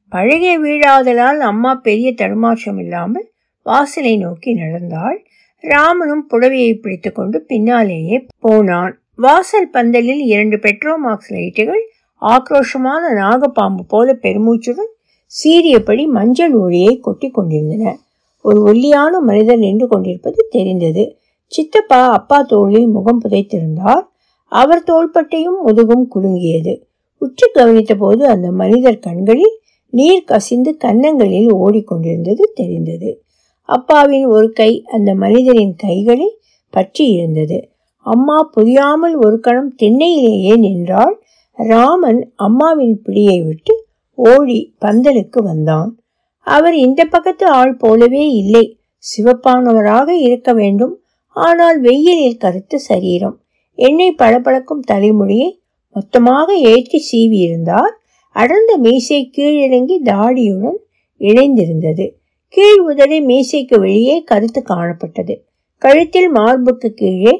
பழகிய வீழாதலால் அம்மா பெரிய தடுமாற்றம் இல்லாமல் வாசலை நோக்கி நடந்தாள். ராமனும் புடவையை பிடித்துக்கொண்டு பின்னாலேயே போனான். வாசல் பந்தலில் இரண்டு பெட்ரோமாக்ஸ் லைட்டுகள் ஆக்ரோஷமான நாகப்பாம்பு போல பெருமூச்சுடன் சீரியபடி மஞ்சள் ஒளியை கொட்டி கொண்டிருந்தன. ஒரு ஒல்லியான மனிதர் நின்று கொண்டிருப்பது தெரிந்தது. சித்தப்பா அப்பா தோளில் முகம் புதைத்திருந்தார். அவர் தோள்பட்டையும் முதுகும் குலுங்கியது. உற்று கவனித்த போது அந்த மனிதர் கண்களில் நீர் கசிந்து கன்னங்களில் ஓடிக்கொண்டிருந்தது தெரிந்தது. அப்பாவின் ஒரு கை அந்த மனிதரின் கைகளை பற்றி இருந்தது. அம்மா புரியாமல் ஒரு கணம் திண்ணையிலேயே நின்றாள். ராமன் அம்மாவின் பிடியை விட்டு ஓடி பந்தலுக்கு வந்தான். அவர் இந்த பக்கத்து ஆள் போலவே இல்லை. சிவப்பானவராக இருக்க வேண்டும். ஆனால் வெயிலில் கருத்த சரீரம். எண்ணெய் பளபளக்கும் தலைமுடியை மொத்தமாக ஏற்றி சீவி இருந்தார் அடர்ந்த மீசை கீழிறங்கி தாடியுடன் இணைந்திருந்தது. கீழ் உதடு மீசைக்கு வெளியே கருத்து காணப்பட்டது. கழுத்தில் மார்புக்கு கீழே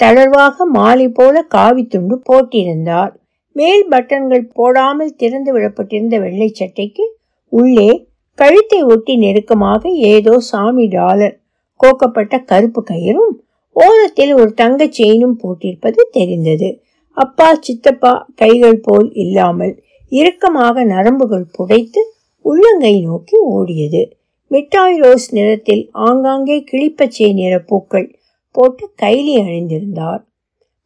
தளர்வாக மாலை போல காவி துண்டு போட்டிருந்தார். மேல் பட்டன்கள் போடாமல் திறந்து விடப்பட்டிருந்த வெள்ளை சட்டைக்கு உள்ளே கழுத்தை ஒட்டி நெருக்கமாக ஏதோ சாமி டாலர் கோக்கப்பட்ட கருப்பு கயிறும் ஓரத்தில் ஒரு தங்க செயினும் போட்டிருப்பது தெரிந்தது. அப்பா சித்தப்பா கைகள் போல் இல்லாமல் இறுக்கமாக நரம்புகள் புடைத்து உள்ளங்கை நோக்கி ஓடியது. மிட்டாய் ரோஸ் நிறத்தில் ஆங்காங்கே கிளிப்பச்சை நிற பூக்கள் போட்டு கைலி அணிந்திருந்தார்.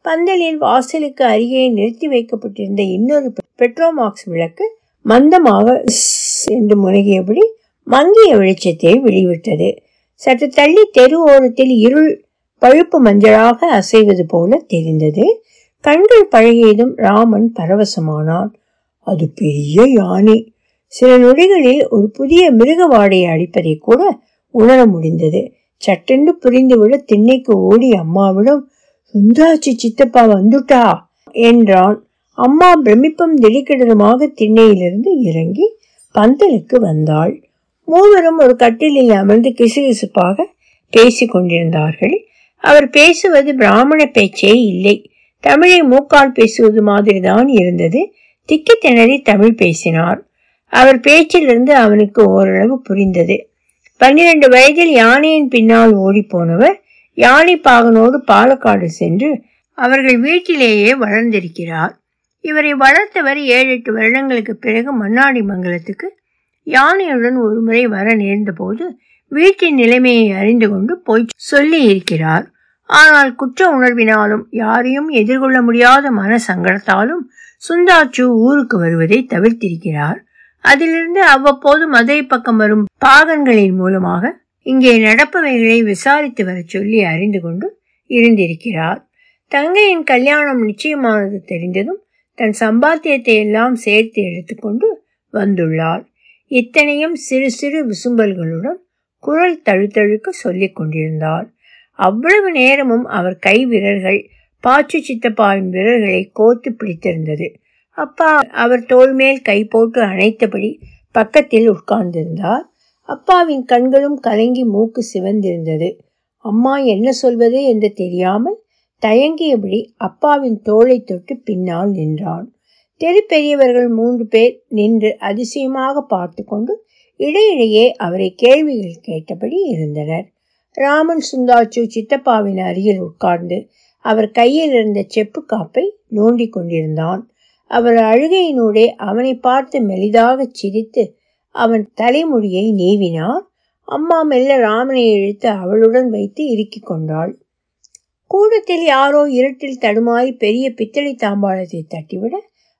பந்தலில் வாசலுக்கு அருகே நிறுத்தி வைக்கப்பட்டிருந்த இன்னொரு பெட்ரோமாக்ஸ் விளக்கு மந்தமாக என்று முனகியபடி மங்கிய வெளிச்சத்தை வெளிவிட்டது. சற்று தள்ளி தெரு ஓரத்தில் இருள் பழுப்பு மஞ்சளாக அசைவது போல தெரிந்தது. கண்கள் பழகியதும் ராமன் பரவசமானான். அது பெரிய யானை. சில நொடிகளில் ஒரு புதிய மிருக வாடையை அடிப்பதை கூட உணர முடிந்தது. சட்டென்று புரிந்துவிட திண்ணைக்கு ஓடி அம்மாவிடம் சுந்தாச்சி சித்தப்பா வந்துட்டா? என்றான். அம்மா பிரமிப்பும் திடுக்கிடதுமாக திண்ணையிலிருந்து இறங்கி பந்தலுக்கு வந்தாள். மூவரும் ஒரு கட்டிலில் அமர்ந்து கிசுகிசுப்பாக பேசிக் கொண்டிருந்தார்கள். அவர் பேசுவது பிராமண பேச்சே இல்லை. தமிழை மூக்கால் பேசுவது மாதிரிதான் இருந்தது. திக்கி திணறி தமிழ் பேசினார். அவர் பேச்சிலிருந்து அவனுக்கு ஓரளவு புரிந்தது. பன்னிரண்டு வயதில் யானையின் பின்னால் ஓடி போனவர் யானை பாகனோடு பாலக்காடு சென்று அவர்கள் வீட்டிலேயே வளர்ந்திருக்கிறார். இவரை வளர்த்தவர் ஏழு எட்டு வருடங்களுக்கு பிறகு மன்னாடி மங்கலத்துக்கு யானையுடன் ஒருமுறை வர நேர்ந்தபோது வீட்டின் நிலைமையை அறிந்து கொண்டு போய் சொல்லி இருக்கிறார் ஆனால் குற்ற உணர்வினாலும் யாரையும் எதிர்கொள்ள முடியாத மன சங்கடத்தாலும் சுந்தாச்சு ஊருக்கு வருவதை தவிர்த்திருக்கிறார். அதிலிருந்து அவ்வப்போது மதுரை பக்கம் வரும் பாகன்களின் மூலமாக இங்கே நடப்பவைகளை விசாரித்து வர சொல்லி அறிந்து கொண்டு இருந்திருக்கிறார். தங்கையின் கல்யாணம் நிச்சயமானது தெரிந்ததும் தன் சம்பாத்தியத்தை எல்லாம் சேர்த்து எடுத்துக்கொண்டு வந்துள்ளார். இத்தனையும் சிறு சிறு விசும்பல்களுடன் குரல் தழுத்தழுக்க சொல்லிக் கொண்டிருந்தார். அவ்வளவு நேரமும் அவர் கை விரல்கள் பாச்சு சித்தப்பாவின் விரல்களை கோத்து பிடித்திருந்தது. அப்பா அவர் தோல் மேல் கை போட்டு அணைத்தபடி பக்கத்தில் உட்கார்ந்திருந்தார். அப்பாவின் கண்களும் கலங்கி மூக்கு சிவந்திருந்தது. அம்மா என்ன சொல்வது என்று தெரியாமல் தயங்கியபடி அப்பாவின் தோளை தொட்டு பின்னால் நின்றான். தெரு பெரியவர்கள் மூன்று பேர் நின்று அதிசயமாக பார்த்து கொண்டு இடையிடையே அவரை கேள்விகள் கேட்டபடி இருந்தனர். ராமன் சுந்தாச்சு சித்தப்பாவின் அருகில் உட்கார்ந்து அவர் கையில் இருந்த செப்பு காப்பை நோண்டி கொண்டிருந்தான். அவர் அழுகையினூடே அவனை பார்த்து மெலிதாக சிரித்து அவன் தலைமுடியை நீவினார். அம்மா மெல்ல ராமனை இழுத்து அவளுடன் வைத்து இறுக்கி கொண்டாள். கூடத்தில் யாரோ இருட்டில் தடுமாறி பெரிய பித்தளை தாம்பாளத்தை தட்டிவிட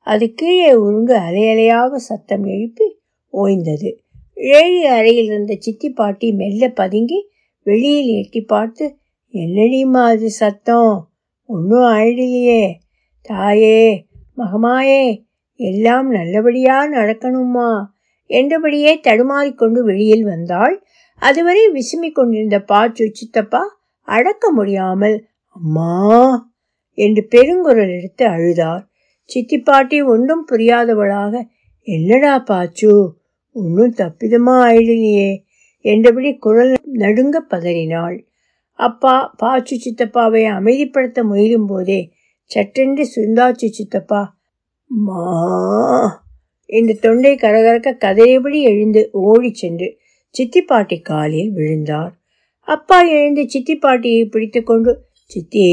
அது கீழே உருண்டு அலையலையாக சத்தம் எழுப்பி ஓய்ந்தது. ஏழி அறையில் இருந்த சித்தி பாட்டி மெல்ல பதுங்கி வெளியில் எட்டி பார்த்து என்னடிமா அது சத்தம்? ஒன்றும் ஆயிடலையே. தாயே மகமாயே எல்லாம் நல்லபடியா நடக்கணுமா? என்றபடியே தடுமாறிக்கொண்டு வெளியில் வந்தாள். அதுவரை விசுமிக் கொண்டிருந்த பாச்சு சித்தப்பா அடக்க முடியாமல் அம்மா என்று பெருங்குரல் எடுத்து அழுதார். சித்தி பாட்டி ஒன்றும் புரியாதவளாக என்னடா பாச்சு ஒன்றும் தப்பிதமா ஆயிடலையே என்றபடி குரல் நடுங்க பதறினாள். அப்பா பாச்சு சித்தப்பாவை அமைதிப்படுத்த முயலும் போதே சட்டென்று சுந்தாச்சு சித்தப்பா மா இந்த தொண்டை கரகரக்க கதறியபடி எழுந்து ஓடி சென்று சித்தி பாட்டி காலில் விழுந்தார். அப்பா எழுந்து சித்தி பாட்டியை பிடித்து கொண்டு சித்தி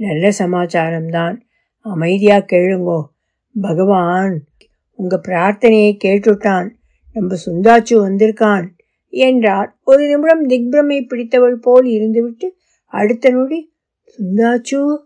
நல்ல சமாச்சாரம்தான். அமைதியா கேளுங்கோ. பகவான் உங்க பிரார்த்தனையை கேட்டுட்டான். நம்ம சுந்தாச்சு வந்திருக்கான் என்றார். ஒரு நிமிடம் திக்பிரமை பிடித்தவள் போல் இருந்துவிட்டு அடுத்த நொடி சுந்தாச்சு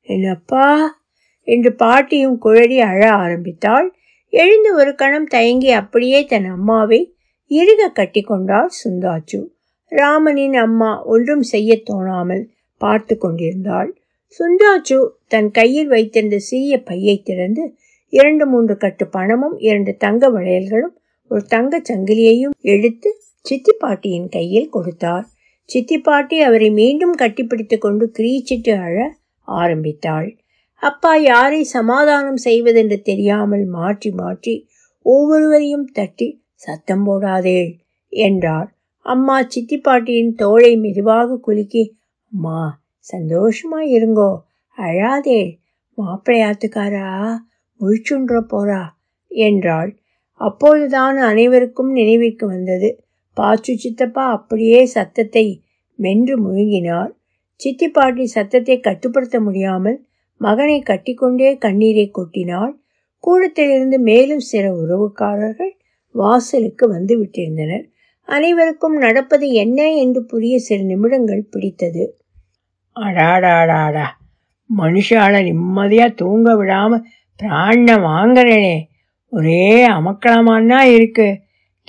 என்னப்பா? என்று பாட்டியும் குழறி அழ ஆரம்பித்தாள். எழுந்து ஒரு கணம் தயங்கி அப்படியே தன் அம்மாவை இறுக கட்டி கொண்டாள் சுந்தாச்சு. ராமனின் அம்மா ஒன்றும் செய்ய தோணாமல் பார்த்து கொண்டிருந்தாள். சுந்தாச்சு தன் கையில் வைத்திருந்த சிறிய பையை திறந்து இரண்டு மூன்று கட்டு பணமும் இரண்டு தங்க வளையல்களும் ஒரு தங்கச் சங்கிலியையும் எடுத்து சித்தி பாட்டியின் கையில் கொடுத்தார். சித்தி பாட்டி அவரை மீண்டும் கட்டிப்பிடித்து கொண்டு கிரீச்சிட்டு அழ ஆரம்பித்தாள். அப்பா யாரை சமாதானம் செய்வதென்று தெரியாமல் மாற்றி மாற்றி ஒவ்வொருவரையும் தட்டி சத்தம் போடாதே என்றார். அம்மா சித்தி பாட்டியின் தோளை மெதுவாக குலுக்கி அம்மா சந்தோஷமா இருங்கோ. அழாதே. மாப்பிள்ளையாத்துக்காரா முழிச்சுன்ற போறா என்றாள். அப்போதுதான் அனைவருக்கும் நினைவிற்கு வந்தது. பாச்சு சித்தப்பா அப்படியே சத்தத்தை மென்று முழுங்கினார். சித்தி பாட்டி சத்தத்தை கட்டுப்படுத்த முடியாமல் மகனை கட்டிக்கொண்டே கண்ணீரை கொட்டினாள். கூடத்திலிருந்து மேலும் சில உறவுக்காரர்கள் வாசலுக்கு வந்து விட்டிருந்தனர். அனைவருக்கும் நடப்பது என்ன என்று புரிய சில நிமிடங்கள் பிடித்தது. அடாடாடாடா. மனுஷால நிம்மதியாக தூங்க விடாமல் பிராண வாங்குறேனே. ஒரே அமக்கலமானா இருக்கு.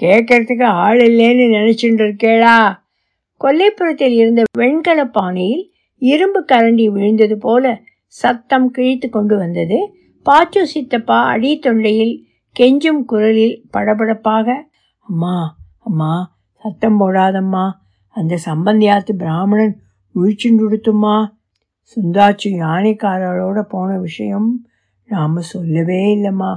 கேட்கறதுக்கு ஆள் இல்லைன்னு நினைச்சுட்டு இருக்கேளா கொல்லைப்புறத்தில் இருந்த வெண்கல பானையில் இரும்பு கரண்டி விழுந்தது போல சத்தம் கிழித்து கொண்டு வந்தது. பாச்சு சித்தப்பா அடி தொண்டையில் கெஞ்சும் குரலில் படபடப்பாக அம்மா அம்மா சத்தம் போடாதம்மா. அந்த சம்பந்தியாத்து பிராமணன் முழிச்சுண்டு கொடுத்தும்மா சுந்தாச்சு யானைக்காரரோட போன விஷயம் நாம் சொல்லவே இல்லைம்மா.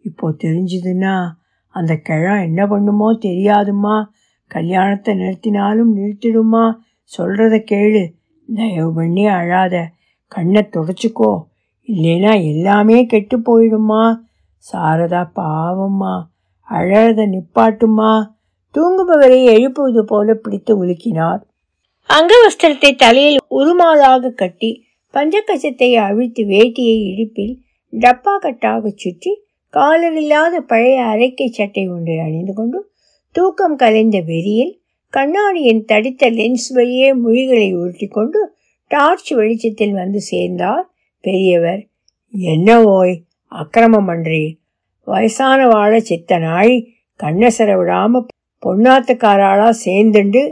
இப்போ தெரிஞ்சதுன்னா அந்த கிழம் என்ன பண்ணுமோ தெரியாதும்மா. கல்யாணத்தை நிறுத்தினாலும் நிறுத்திடுமா சொல்கிறத கேளு. தயவு பண்ணி அழாத. கண்ணை தொடச்சிக்கோ. இல்லைனா எல்லாமே கெட்டு போயிடுமா சாரதா பாவம்மா. அழறத நிப்பாட்டுமா தூங்குபவரை எழுப்புவது போல பிடித்து உலுக்கினார். அங்கவஸ்திரத்தை தலையில் உருமாலாக கட்டி பஞ்சக்கச்சத்தை அவிழ்த்து வேட்டியை இடுப்பில் டப்பா கட்டாக சுற்றி காலர் இல்லாத பழைய அரைக்கை சட்டை ஒன்றை அணிந்து கொண்டு தூக்கம் கலைந்த வெறியில் கண்ணாடியின் தடித்த லென்ஸ் வழியே மொழிகளை உருட்டி கொண்டு டார்ச் வெளிச்சத்தில் வந்து சேர்ந்தார் பெரியவர். என்ன ஓய் அக்கிரமம் பண்றீர் வயசான வாழ சித்த நாய் கண்ணசர விடாம பொன்னாத்துக்காராளா சேர்ந்துண்டு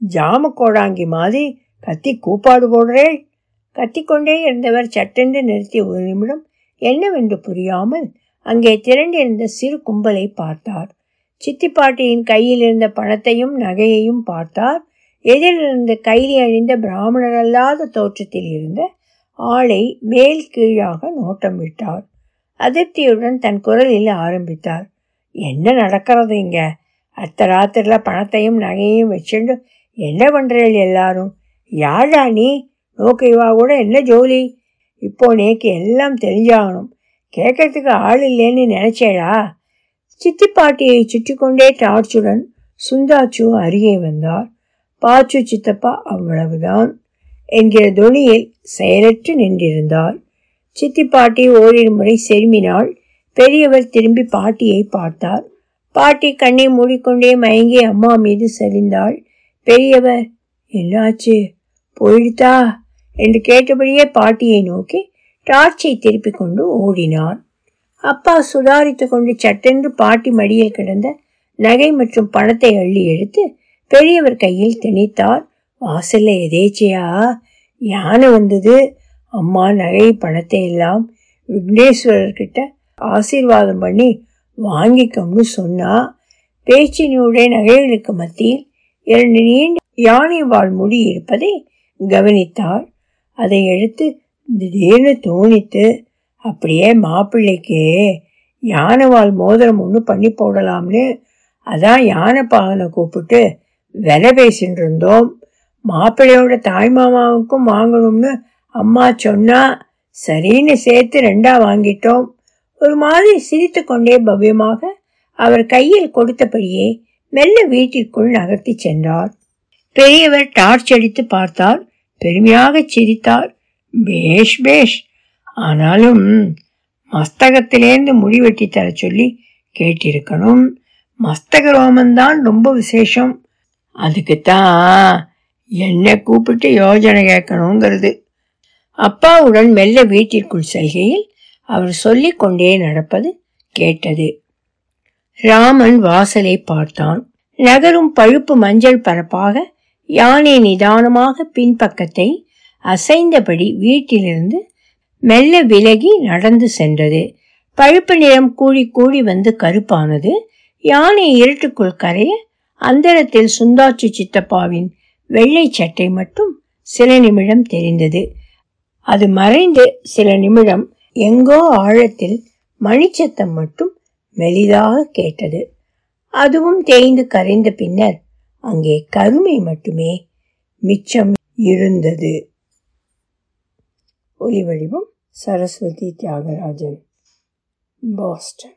ஜாம கோடாங்கி மாதிரி கத்தி கூப்பாடு போடுறே. கத்திக்கொண்டே இருந்தவர் சட்டென்று நிறுத்தி ஒரு நிமிடம் என்னவென்று புரியாமல் அங்கே திரண்டிருந்த சிறு கும்பலை பார்த்தார். சித்தி பாட்டியின் கையில் இருந்த பணத்தையும் நகையையும் பார்த்தார். எதிரிலிருந்து கைலி அணிந்த பிராமணர் அல்லாத தோற்றத்தில் இருந்த ஆளை மேல் கீழாக நோட்டம் விட்டார். அதிருப்தியுடன் தன் குரலில் ஆரம்பித்தார். என்ன நடக்கிறது இங்க? அத்த ராத்திரில பணத்தையும் நகையையும் வச்சுண்டு என்ன பண்ணுறீள் எல்லாரும்? யாழா நீ? நோக்கைவா கூட என்ன ஜோலி? இப்போ நேக்கு எல்லாம் தெரிஞ்சாகணும். கேட்கறதுக்கு ஆள் இல்லைன்னு நினைச்சேடா. சித்தி பாட்டியை சுற்றி கொண்டே டார்ச்சுடன் சுந்தாச்சு அருகே வந்தார். பாச்சு சித்தப்பா அவ்வளவுதான். என்கிற துணியில் செயலற்று நின்றிருந்தார். சித்தி பாட்டி ஓரிரு முறை செருமினாள் பெரியவர் திரும்பி பாட்டியை பார்த்தார். பாட்டி கண்ணை மூடிக்கொண்டே மயங்கி அம்மா மீது சரிந்தாள். பெரியவர் என்னாச்சு? போயிடுதா? என்று கேட்டபடியே பாட்டியை நோக்கி டார்ச்சை திருப்பிக் கொண்டு ஓடினார் அப்பா சுதாரித்து கொண்டு சட்டென்று பாட்டி மடியில் கிடந்த நகை மற்றும் பணத்தை அள்ளி எடுத்து பெரியவர் கையில் திணித்தார். வாசல்ல எதேச்சையா? யானை வந்தது? அம்மா நகை பணத்தை எல்லாம் விக்னேஸ்வரர்கிட்ட ஆசீர்வாதம் பண்ணி வாங்கிக்கோம்னு சொன்னா. பேச்சினுடைய நகைகளுக்கு மத்தியில் இரண்டு நீண்ட யானை வாழ் முடி இருப்பதை கவனித்தார் அதை எடுத்து திடீர்னு தோணித்து அப்படியே மாப்பிள்ளைக்கு யானைவால் மோதிரம் ஒன்று பண்ணி போடலாம்னு. அதான் யானை பாகனை கூப்பிட்டு விலை பேசிட்டு இருந்தோம். மாப்பிள்ளையோட தாய் மாமாவுக்கும் வாங்கணும்னு அம்மா சொன்னா சரின்னு சேர்த்து ரெண்டா வாங்கிட்டோம். ஒரு மாதிரி சிரித்து கொண்டே பவ்யமாக அவர் கையில் கொடுத்தபடியே மெல்ல வீட்டிற்குள் நகர்த்தி சென்றார். பெரியவர் டார்ச் அடித்து பார்த்தார். பெருமையாக சிரித்தார். பேஷ் பேஷ். ஆனாலும் மஸ்தகத்திலேருந்து முடி வெட்டி தர சொல்லி கேட்டிருக்கணும். மஸ்தக ரோமந்தான் ரொம்ப விசேஷம். அதுக்குத்தான் என்னை கூப்பிட்டு யோஜனை கேட்கணுங்கிறது. அப்பாவுடன் மெல்ல வீட்டிற்குள் செல்கையில் அவர் சொல்லிக்கொண்டே நடப்பது கேட்டது. ராமன் வாசலை பார்த்தான். நகரும் பழுப்பு மஞ்சள் பரப்பாக யானை நிதானமாக பின்பக்கத்தை அசைந்தபடி வீட்டிலிருந்து மெல்ல விலகி நடந்து சென்றது. பழுப்பு நிறம் கூடி கூடி வந்து கருப்பானது. யானை இருட்டுக்குள் கரைய அந்தரத்தில் சுந்தாச்சு சித்தப்பாவின் வெள்ளை சட்டை மட்டும் சில நிமிடம் தெரிந்தது. அது மறைந்து சில நிமிடம் எங்கோ ஆழத்தில் மணிச்சத்தம் மட்டும் மெலிதாக கேட்டது. அதுவும் தேய்ந்து கரைந்த பின்னர் அங்கே கருமை மட்டுமே மிச்சம் இருந்தது. ஒலி வடிவம் சரஸ்வதி தியாகராஜன் பாஸ்டன்.